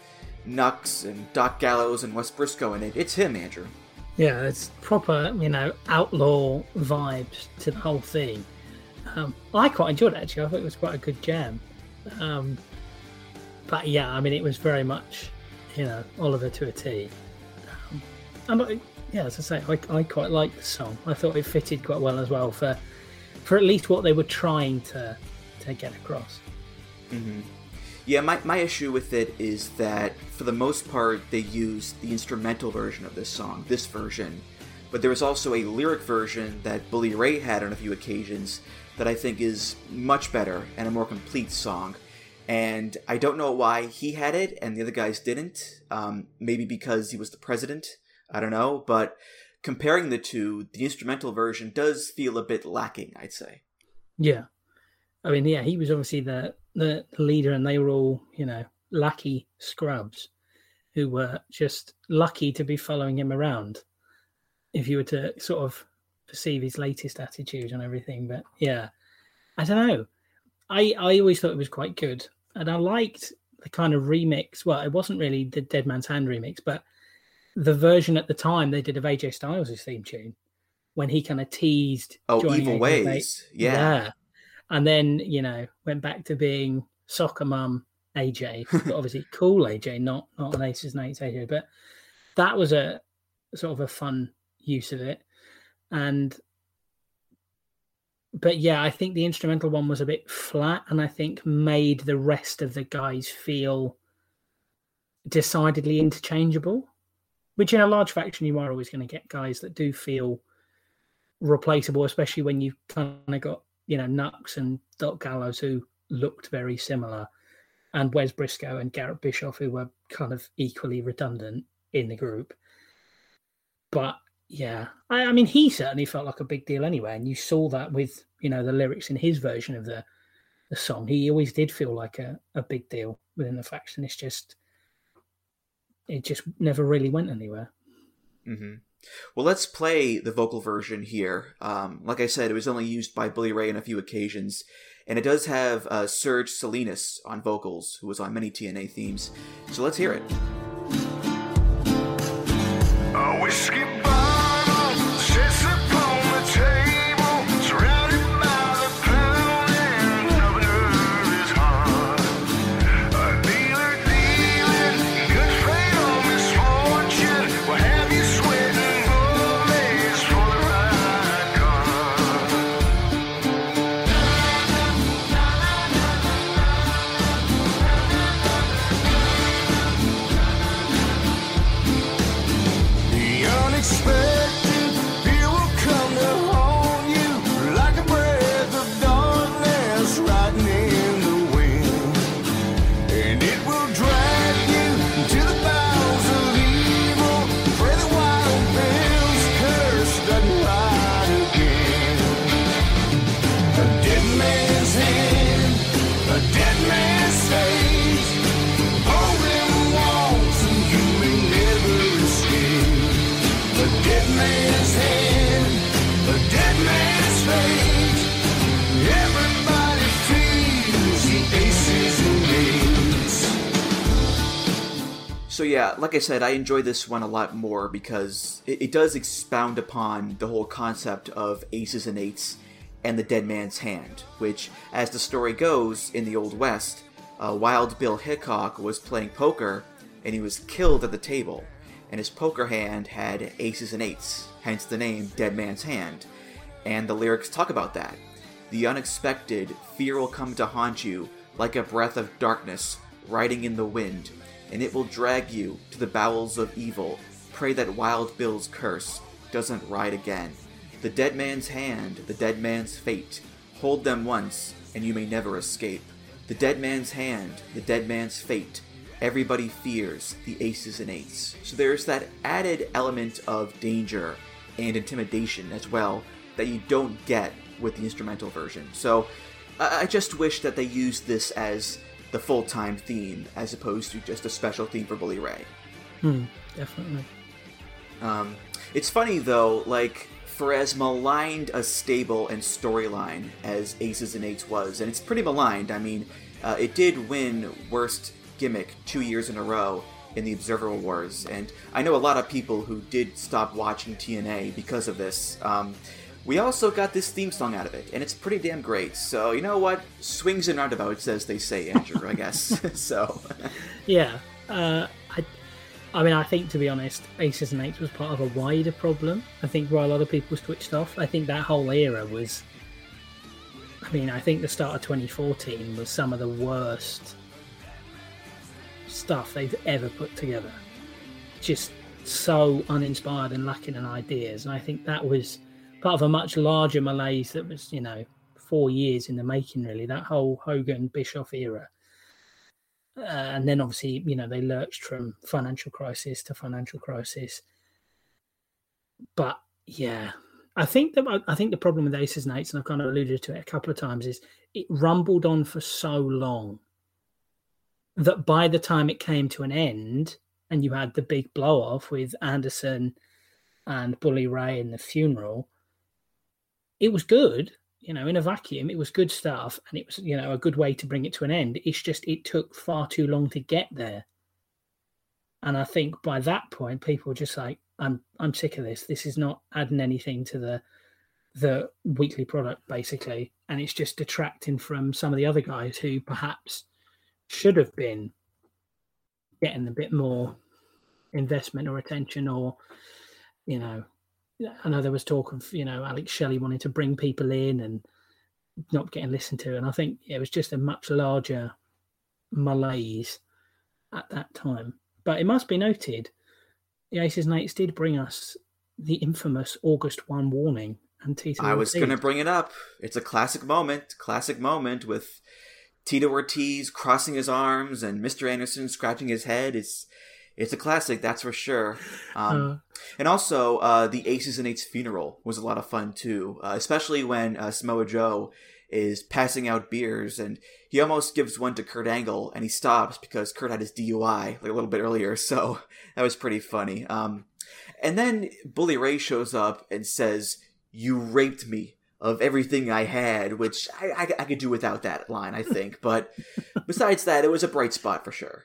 Knux and Doc Gallows and Wes Briscoe in it. It's him, Andrew. Yeah, it's proper, you know, outlaw vibes to the whole thing. Um, I quite enjoyed it actually. I thought it was quite a good jam. Um, but yeah, I mean, it was very much, you know, Oliver to a T. Um, and I, yeah, as I say, I, I quite liked the song. I thought it fitted quite well as well for, for at least what they were trying to to get across. Yeah, my, my issue with it is that for the most part they used the instrumental version of this song, this version. But there was also a lyric version that Bully Ray had on a few occasions that I think is much better and a more complete song. And I don't know why he had it and the other guys didn't. Um, maybe because he was the president. I don't know. But comparing the two, the instrumental version does feel a bit lacking, I'd say. Yeah, I mean, yeah, he was obviously the the leader, and they were all, you know, lucky scrubs who were just lucky to be following him around. If you were to sort of perceive his latest attitude and everything, but yeah, I don't know. I I always thought it was quite good, and I liked the kind of remix. Well, it wasn't really the Dead Man's Hand remix, but the version at the time they did of AJ Styles' theme tune when he kind of teased. Oh, Evil Ways. Yeah. yeah. And then, you know, went back to being soccer mum AJ, but obviously cool AJ, not not an Aces and Eights AJ. But that was a sort of a fun use of it. And but yeah, I think the instrumental one was a bit flat and I think made the rest of the guys feel decidedly interchangeable. Which in a large faction you are always going to get guys that do feel replaceable, especially when you've kind of got, you know, Knux and Doc Gallows who looked very similar, and Wes Briscoe and Garrett Bischoff who were kind of equally redundant in the group. But yeah, I, I mean, he certainly felt like a big deal anyway, and you saw that with you know the lyrics in his version of the the song. He always did feel like a, a big deal within the faction. It's just it just never really went anywhere. hmm Well, let's play the vocal version here. Um, like I said, it was only used by Bully Ray on a few occasions, and it does have uh, Serge Salinas on vocals, who was on many TNA themes. So let's hear it. So yeah, like I said, I enjoy this one a lot more because it, it does expound upon the whole concept of aces and eights and the dead man's hand, which, as the story goes, in the Old West, uh, Wild Bill Hickok was playing poker and he was killed at the table, and his poker hand had aces and eights, hence the name Dead Man's Hand. And the lyrics talk about that. The unexpected, fear will come to haunt you like a breath of darkness riding in the wind, and it will drag you to the bowels of evil. Pray that Wild Bill's curse doesn't ride again. The dead man's hand, the dead man's fate. Hold them once, and you may never escape. The dead man's hand, the dead man's fate. Everybody fears the aces and eights. So there's that added element of danger and intimidation as well that you don't get with the instrumental version. So I just wish that they used this as the full time theme as opposed to just a special theme for Bully Ray. Definitely. Um, it's funny though, like for as maligned a stable and storyline as Aces and Eights was, and it's pretty maligned. I mean, uh, it did win worst gimmick two years in a row in the Observer Awards, and I know a lot of people who did stop watching TNA because of this. Um, we also got this theme song out of it, and it's pretty damn great. So you know what? Swings and roundabouts, as they say, Andrew. I guess. so. Yeah. Uh, I, I mean, I think to be honest, Aces and Eights was part of a wider problem. I think where a lot of people switched off. I think that whole era was. I mean, I think the start of 2014 was some of the worst stuff they've ever put together. Just so uninspired and lacking in ideas. And I think that was part of a much larger malaise that was, you know, four years in the making, really. That whole Hogan Bischoff era. Uh, and then obviously, you know, they lurched from financial crisis to financial crisis. But yeah, I think that I think the problem with Aces and Eights, and I've kind of alluded to it a couple of times, is it rumbled on for so long that by the time it came to an end, and you had the big blow off with Anderson and Bully Ray and the funeral, it was good. You know, in a vacuum, it was good stuff, and it was you know a good way to bring it to an end. It's just it took far too long to get there, and I think by that point, people were just like, "I'm I'm sick of this. This is not adding anything to the the weekly product, basically, and it's just detracting from some of the other guys who perhaps should have been getting a bit more investment or attention, or you know, I know there was talk of you know Alex Shelley wanting to bring people in and not getting listened to, and I think it was just a much larger malaise at that time. But it must be noted, the Aces and Eights did bring us the infamous August one warning and Tito. I was going to bring it up. It's a classic moment, classic moment with Tito Ortiz crossing his arms and Mr. Anderson scratching his head. It's it's a classic, that's for sure. Um, Uh. and also, uh, the Aces and Eights funeral was a lot of fun too, uh, especially when uh, Samoa Joe is passing out beers and he almost gives one to Kurt Angle and he stops because Kurt had his DUI like a little bit earlier. So that was pretty funny. Um, and then Bully Ray shows up and says, "You raped me." Of everything I had, which I, I, I could do without that line, I think. But besides that, it was a bright spot for sure.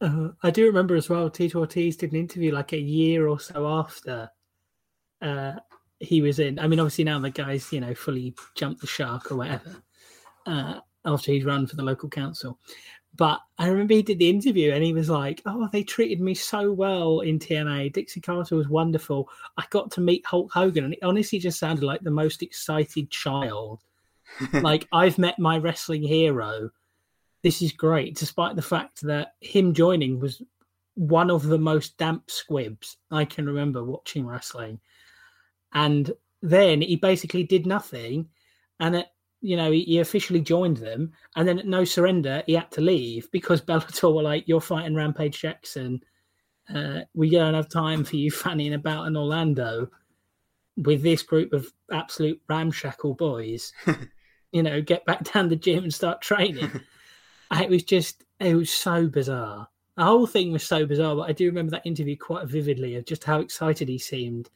Uh, I do remember as well. Tito Ortiz did an interview like a year or so after uh, he was in. I mean, obviously now the guy's you know fully jumped the shark or whatever uh, after he'd run for the local council. But I remember he did the interview and he was like, "Oh, they treated me so well in TNA. Dixie Carter was wonderful. I got to meet Hulk Hogan, and it honestly just sounded like the most excited child. like I've met my wrestling hero. This is great, despite the fact that him joining was one of the most damp squibs I can remember watching wrestling. And then he basically did nothing, and at you know, he, he officially joined them, and then at no surrender, he had to leave because Bellator were like, "You're fighting Rampage Jackson. Uh, we don't have time for you fanning about in Orlando with this group of absolute ramshackle boys. you know, get back down the gym and start training." it was just, it was so bizarre. The whole thing was so bizarre, but I do remember that interview quite vividly of just how excited he seemed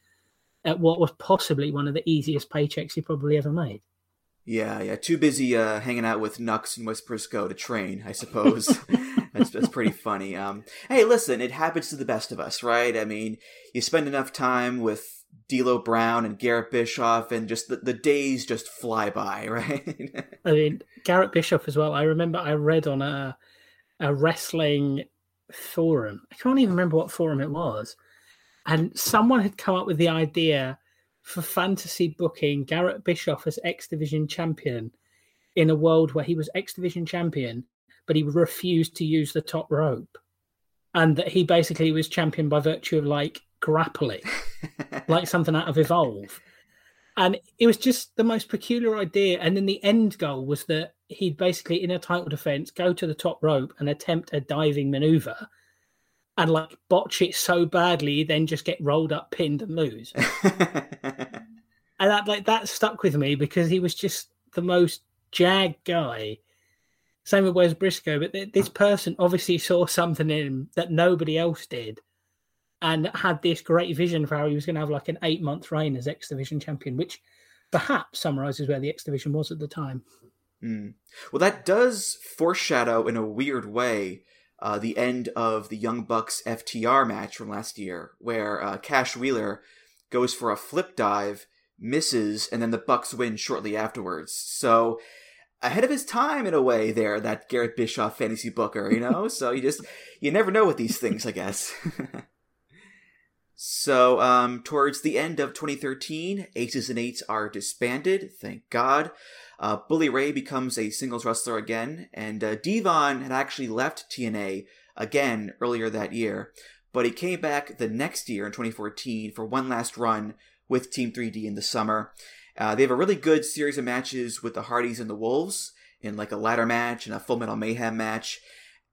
at what was possibly one of the easiest paychecks he probably ever made. Yeah, yeah. Too busy uh, hanging out with Knux and Wes Briscoe to train, I suppose. that's, that's pretty funny. Um, hey, listen, it happens to the best of us, right? I mean, you spend enough time with D'Lo Brown and Garrett Bischoff, and just the, the days just fly by, right? I mean, Garrett Bischoff as well. I remember I read on a a wrestling forum. I can't even remember what forum it was, and someone had come up with the idea for fantasy booking Garrett Bischoff as X Division champion in a world where he was X Division champion, but he refused to use the top rope, and that he basically was champion by virtue of like grappling, like something out of Evolve. And it was just the most peculiar idea. And then the end goal was that he'd basically, in a title defense, go to the top rope and attempt a diving maneuver and like botch it so badly, then just get rolled up, pinned, and lose. and that like that stuck with me because he was just the most jag guy. Same with Wes Briscoe, but th- this person obviously saw something in him that nobody else did, and had this great vision for how he was going to have like an eight month reign as X Division champion, which perhaps summarizes where the X Division was at the time. Mm. Well, that does foreshadow in a weird way uh, the end of the Young Bucks FTR match from last year, where uh, Cash Wheeler goes for a flip dive, misses, and then the Bucks win shortly afterwards. So ahead of his time in a way there, that Garrett Bischoff fantasy booker, you know? so you just, you never know with these things, I guess. so, um, towards the end of 2013, Aces and Eights are disbanded, thank God. Uh, Bully Ray becomes a singles wrestler again, and uh, D-Von had actually left TNA again earlier that year, but he came back the next year in 2014 for one last run with Team 3D in the summer. Uh, they have a really good series of matches with the Hardys and the Wolves in like a ladder match and a Full Metal Mayhem match.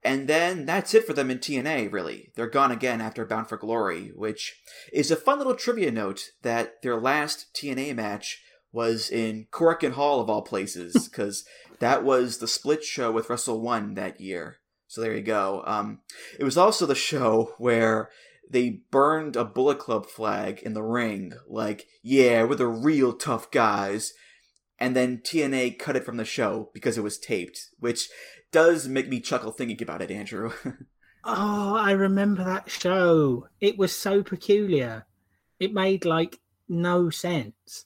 And then that's it for them in TNA, really. They're gone again after Bound for Glory, which is a fun little trivia note that their last TNA match was in Korakuen Hall of all places, because that was the split show with Wrestle One that year. So there you go. Um, it was also the show where they burned a Bullet Club flag in the ring, like, yeah, we're the real tough guys. And then TNA cut it from the show because it was taped, which does make me chuckle thinking about it, Andrew. Oh, I remember that show. It was so peculiar. It made like no sense.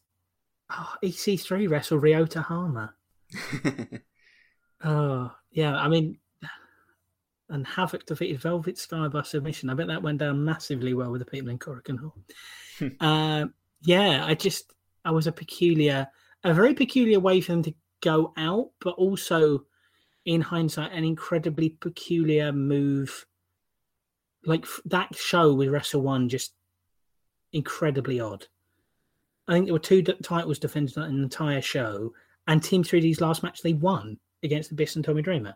Oh, EC3 wrestled Ryota Hama. oh, yeah. I mean, and Havok defeated Velvet Sky by submission. I bet that went down massively well with the people in Korakuen Hall. uh, yeah, I just, I was a peculiar, a very peculiar way for them to go out, but also, in hindsight, an incredibly peculiar move. Like that show with Wrestle One, just incredibly odd. I think there were two titles defended in the entire show, and Team 3D's last match they won against the Abyss and Tommy Dreamer.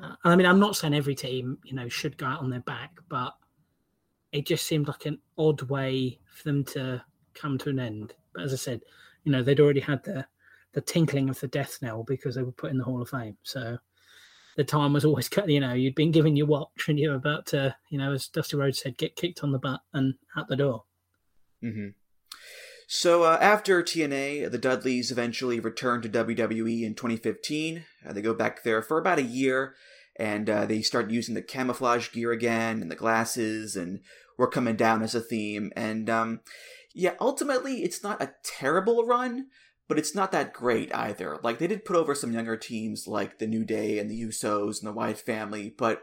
Uh, I mean, I'm not saying every team, you know, should go out on their back, but it just seemed like an odd way for them to come to an end. But as I said, you know, they'd already had the the tinkling of the death knell because they were put in the Hall of Fame. So the time was always cut. You know, you'd been given your watch and you were about to, you know, as Dusty Rhodes said, get kicked on the butt and out the door. hmm So uh, after TNA, the Dudleys eventually returned to WWE in 2015. Uh, they go back there for about a year, and uh, they start using the camouflage gear again and the glasses, and we're coming down as a theme. And um, yeah, ultimately, it's not a terrible run, but it's not that great either. Like they did put over some younger teams like the New Day and the Usos and the Wyatt family, but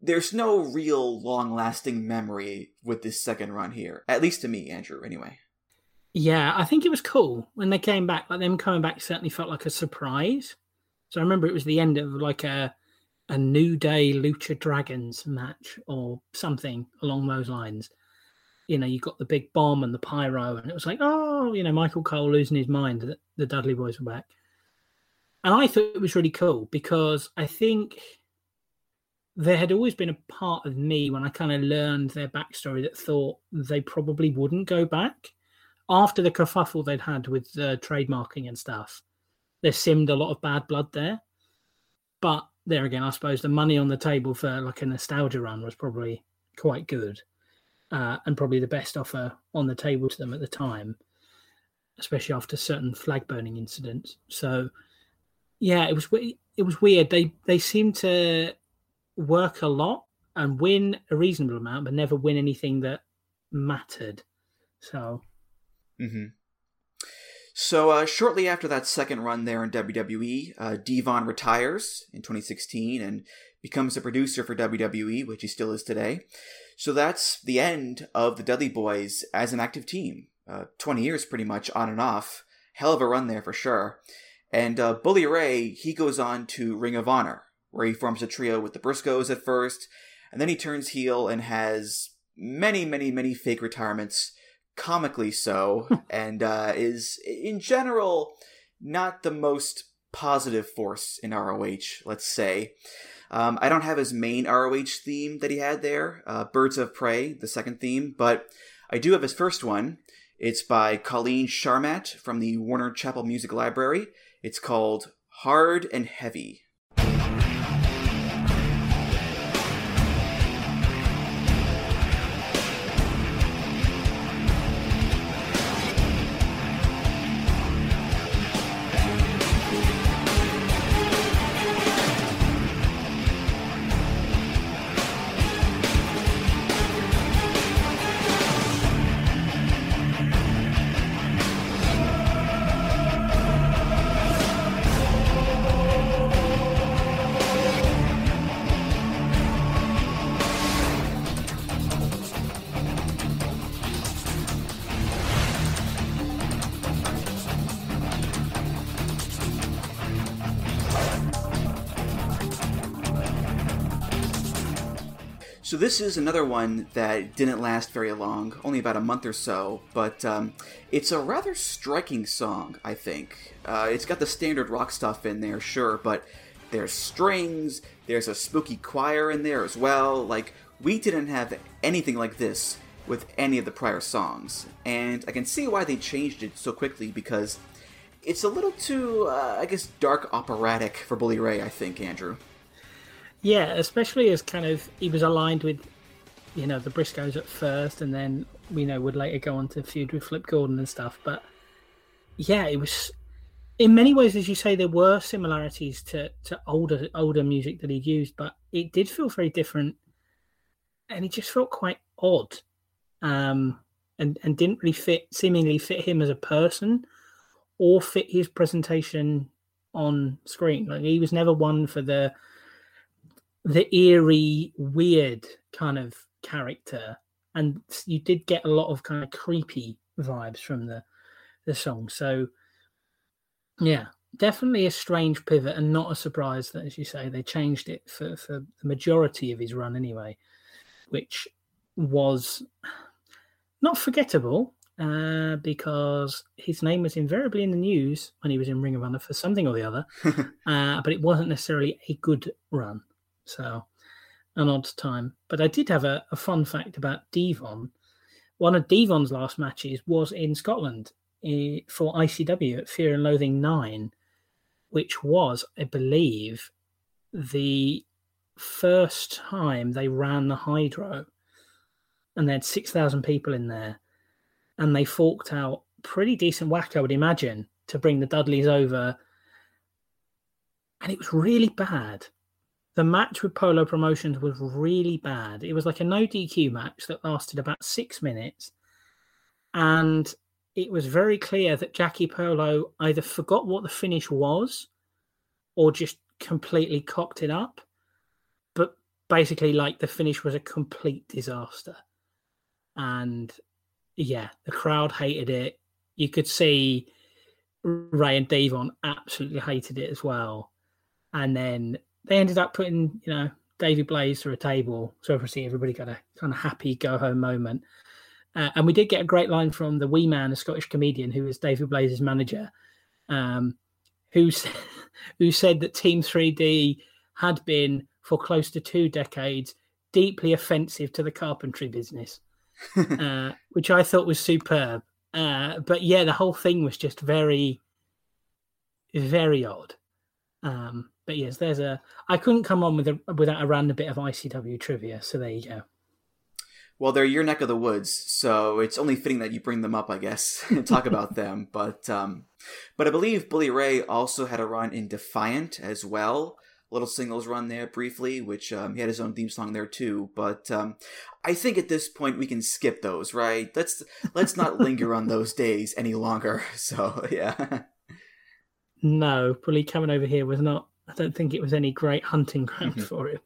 there's no real long lasting memory with this second run here. At least to me, Andrew, anyway. Yeah, I think it was cool when they came back. Like them coming back certainly felt like a surprise. So I remember it was the end of like a a New Day Lucha Dragons match or something along those lines. You know, you got the big bomb and the pyro, and it was like, oh, you know, Michael Cole losing his mind that the Dudley Boyz were back. And I thought it was really cool because I think there had always been a part of me when I kind of learned their backstory that thought they probably wouldn't go back after the kerfuffle they'd had with uh, trademarking and stuff. There seemed a lot of bad blood there, but there again, I suppose the money on the table for like a nostalgia run was probably quite good, uh, and probably the best offer on the table to them at the time, especially after certain flag burning incidents. So, yeah, it was it was weird. They they seemed to work a lot and win a reasonable amount, but never win anything that mattered. So mm-hmm. So, uh, shortly after that second run there in WWE, uh, D-Von retires in 2016 and becomes a producer for WWE, which he still is today. So, that's the end of the Dudley Boyz as an active team. Uh, 20 years pretty much on and off. Hell of a run there for sure. And uh, Bully Ray, he goes on to Ring of Honor, where he forms a trio with the Briscoes at first, and then he turns heel and has many, many, many fake retirements comically so, and uh, is in general not the most positive force in ROH, let's say. Um, I don't have his main ROH theme that he had there, uh, Birds of Prey, the second theme, but I do have his first one. It's by Colleen Charmat from the Warner Chappell Music Library. It's called Hard and Heavy. So this is another one that didn't last very long, only about a month or so, but um, it's a rather striking song, I think. Uh, it's got the standard rock stuff in there, sure, but there's strings, there's a spooky choir in there as well. Like, we didn't have anything like this with any of the prior songs, and I can see why they changed it so quickly because it's a little too, uh, I guess, dark operatic for Bully Ray, I think, Andrew. Yeah, especially as kind of he was aligned with, you know, the Briscoes at first, and then we know would later go on to feud with Flip Gordon and stuff. But yeah, it was in many ways, as you say, there were similarities to to older older music that he'd used, but it did feel very different, and it just felt quite odd, um, and and didn't really fit seemingly fit him as a person, or fit his presentation on screen. Like he was never one for the the eerie, weird kind of character, and you did get a lot of kind of creepy vibes from the the song. So, yeah, definitely a strange pivot, and not a surprise that, as you say, they changed it for for the majority of his run anyway, which was not forgettable. Uh, because his name was invariably in the news when he was in Ring of Honor for something or the other, uh, but it wasn't necessarily a good run. So, an odd time. But I did have a, a fun fact about D-Von. One of D-Von's last matches was in Scotland for ICW at Fear and Loathing 9, which was, I believe, the first time they ran the Hydro. And they had 6,000 people in there. And they forked out pretty decent whack, I would imagine, to bring the Dudleys over. And it was really bad the match with Polo Promotions was really bad. It was like a no DQ match that lasted about six minutes. And it was very clear that Jackie Polo either forgot what the finish was or just completely cocked it up. But basically, like the finish was a complete disaster. And yeah, the crowd hated it. You could see Ray and D-Von absolutely hated it as well. And then they ended up putting, you know, David Blaze through a table. So obviously everybody got a kind of happy go home moment. Uh, and we did get a great line from the wee man, a Scottish comedian who is David Blaze's manager, um, who, who said that Team 3D had been for close to two decades deeply offensive to the carpentry business, uh, which I thought was superb. Uh, but yeah, the whole thing was just very, very odd. Um, but yes, there's a. I couldn't come on with a without a random bit of ICW trivia. So there you go. Well, they're your neck of the woods, so it's only fitting that you bring them up, I guess, and talk about them. But um, but I believe Bully Ray also had a run in Defiant as well, a little singles run there briefly, which um, he had his own theme song there too. But um, I think at this point we can skip those, right? Let's let's not linger on those days any longer. So yeah. No, Bully coming over here was not. I don't think it was any great hunting ground for him.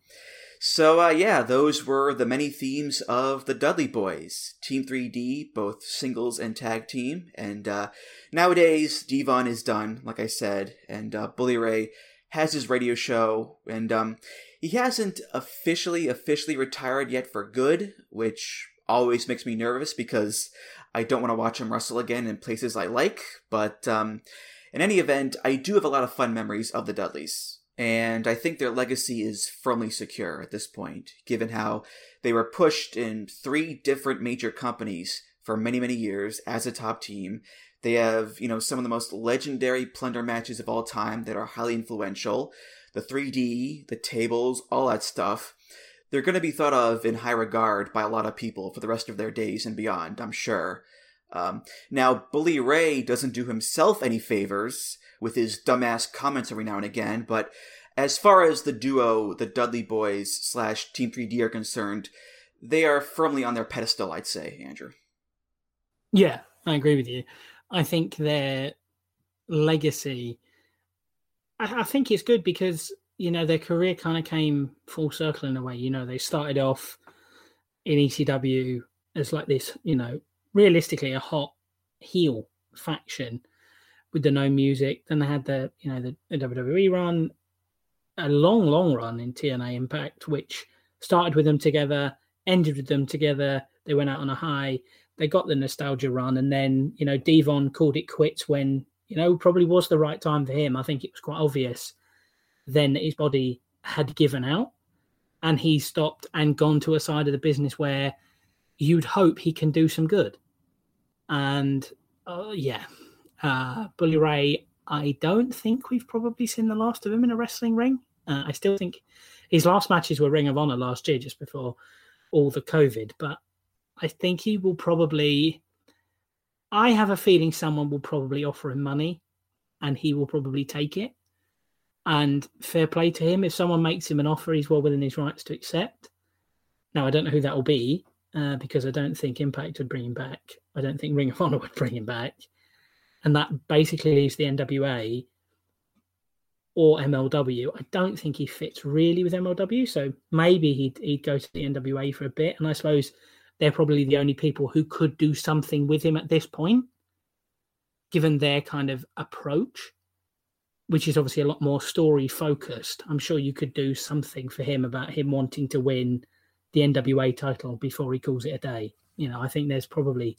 So uh, yeah, those were the many themes of the Dudley Boyz, Team 3D, both singles and tag team. And uh, nowadays, D-Von is done, like I said, and uh, Bully Ray has his radio show, and um, he hasn't officially officially retired yet for good, which always makes me nervous because I don't want to watch him wrestle again in places I like. But um, in any event, I do have a lot of fun memories of the Dudleys and I think their legacy is firmly secure at this point, given how they were pushed in three different major companies for many, many years as a top team. They have, you know, some of the most legendary plunder matches of all time that are highly influential. The 3D, the tables, all that stuff. They're going to be thought of in high regard by a lot of people for the rest of their days and beyond, I'm sure. Um, now, Bully Ray doesn't do himself any favors with his dumbass comments every now and again, but as far as the duo, the Dudley Boyz slash Team 3D are concerned, they are firmly on their pedestal, I'd say, Andrew. Yeah, I agree with you. I think their legacy. I, I think it's good because you know their career kind of came full circle in a way. You know, they started off in ECW as like this, you know, realistically a hot heel faction with the no music. Then they had the you know the, the WWE run, a long, long run in TNA Impact, which started with them together, ended with them together. They went out on a high. They got the nostalgia run, and then you know D-Von called it quits when you know probably was the right time for him. I think it was quite obvious then that his body had given out, and he stopped and gone to a side of the business where you'd hope he can do some good. And uh, yeah, uh, Bully Ray, I don't think we've probably seen the last of him in a wrestling ring. Uh, I still think his last matches were Ring of Honor last year, just before all the COVID. But I think he will probably. I have a feeling someone will probably offer him money, and he will probably take it. And fair play to him. If someone makes him an offer, he's well within his rights to accept. Now I don't know who that will be uh, because I don't think Impact would bring him back. I don't think Ring of Honor would bring him back and that basically leaves the NWA or MLW. I don't think he fits really with MLW, so maybe he'd, he'd go to the NWA for a bit. And I suppose they're probably the only people who could do something with him at this point, given their kind of approach, which is obviously a lot more story focused. I'm sure you could do something for him about him wanting to win the NWA title before he calls it a day. You know, I think there's probably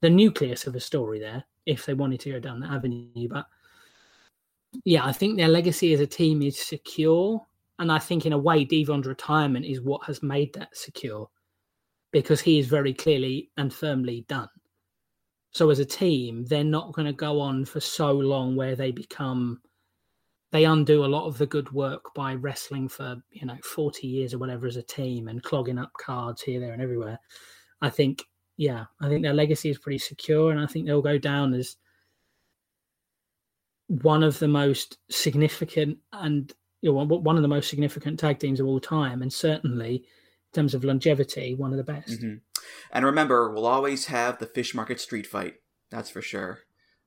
the nucleus of a story there if they wanted to go down that avenue. But yeah, I think their legacy as a team is secure. And I think in a way, D-Von's retirement is what has made that secure because he is very clearly and firmly done. So as a team, they're not going to go on for so long where they become they undo a lot of the good work by wrestling for, you know, 40 years or whatever as a team and clogging up cards here, there, and everywhere. I think yeah, I think their legacy is pretty secure, and I think they'll go down as one of the most significant and you know, one of the most significant tag teams of all time, and certainly in terms of longevity, one of the best. Mhm. And remember, we'll always have the Fish Market Street fight. That's for sure.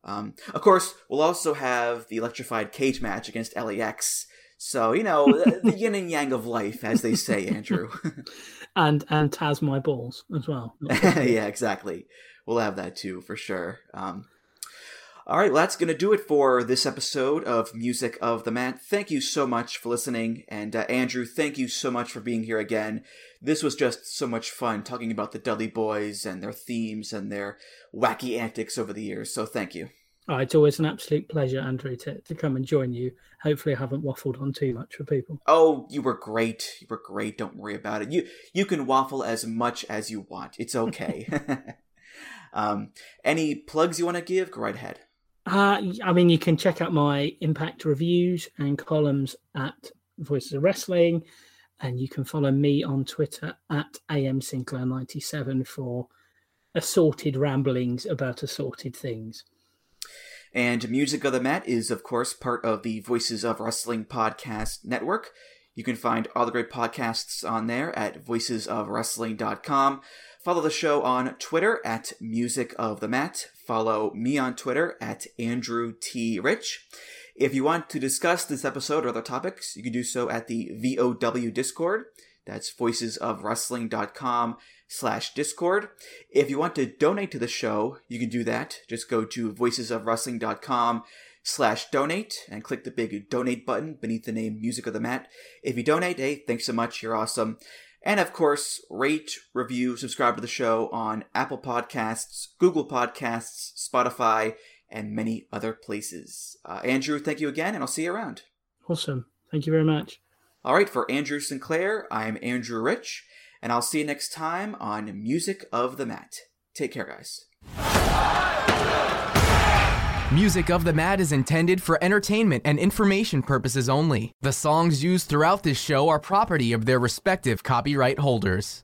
Um, of course, we'll also have the electrified cage match against LAX. So, you know, the, the yin and yang of life, as they say, Andrew. And and Taz my balls as well. yeah, exactly. We'll have that too, for sure. Um, all right, well, that's going to do it for this episode of Music of the Mat. Thank you so much for listening. And uh, Andrew, thank you so much for being here again. This was just so much fun talking about the Dudley Boyz and their themes and their wacky antics over the years. So thank you. Oh, it's always an absolute pleasure, Andrew, to, to come and join you. Hopefully, I haven't waffled on too much for people. Oh, you were great. You were great. Don't worry about it. You you can waffle as much as you want. It's okay. um, any plugs you want to give? Go right ahead. Uh, I mean, you can check out my impact reviews and columns at Voices of Wrestling, and you can follow me on Twitter at amsinclair97 for assorted ramblings about assorted things. And Music of the Mat is, of course, part of the Voices of Wrestling podcast network. You can find all the great podcasts on there at voicesofwrestling.com. Follow the show on Twitter at Music of the Mat. Follow me on Twitter at Andrew T. Rich. If you want to discuss this episode or other topics, you can do so at the VOW Discord. That's voicesofwrestling.com slash discord. If you want to donate to the show, you can do that. Just go to voicesofwrestling.com slash donate and click the big donate button beneath the name Music of the Mat. If you donate, hey, thanks so much. You're awesome. And of course, rate, review, subscribe to the show on Apple Podcasts, Google Podcasts, Spotify, and many other places. Uh, Andrew, thank you again, and I'll see you around. Awesome. Thank you very much. All right, for Andrew Sinclair, I'm Andrew Rich, and I'll see you next time on Music of the Mat. Take care, guys. Music of the Mat is intended for entertainment and information purposes only. The songs used throughout this show are property of their respective copyright holders.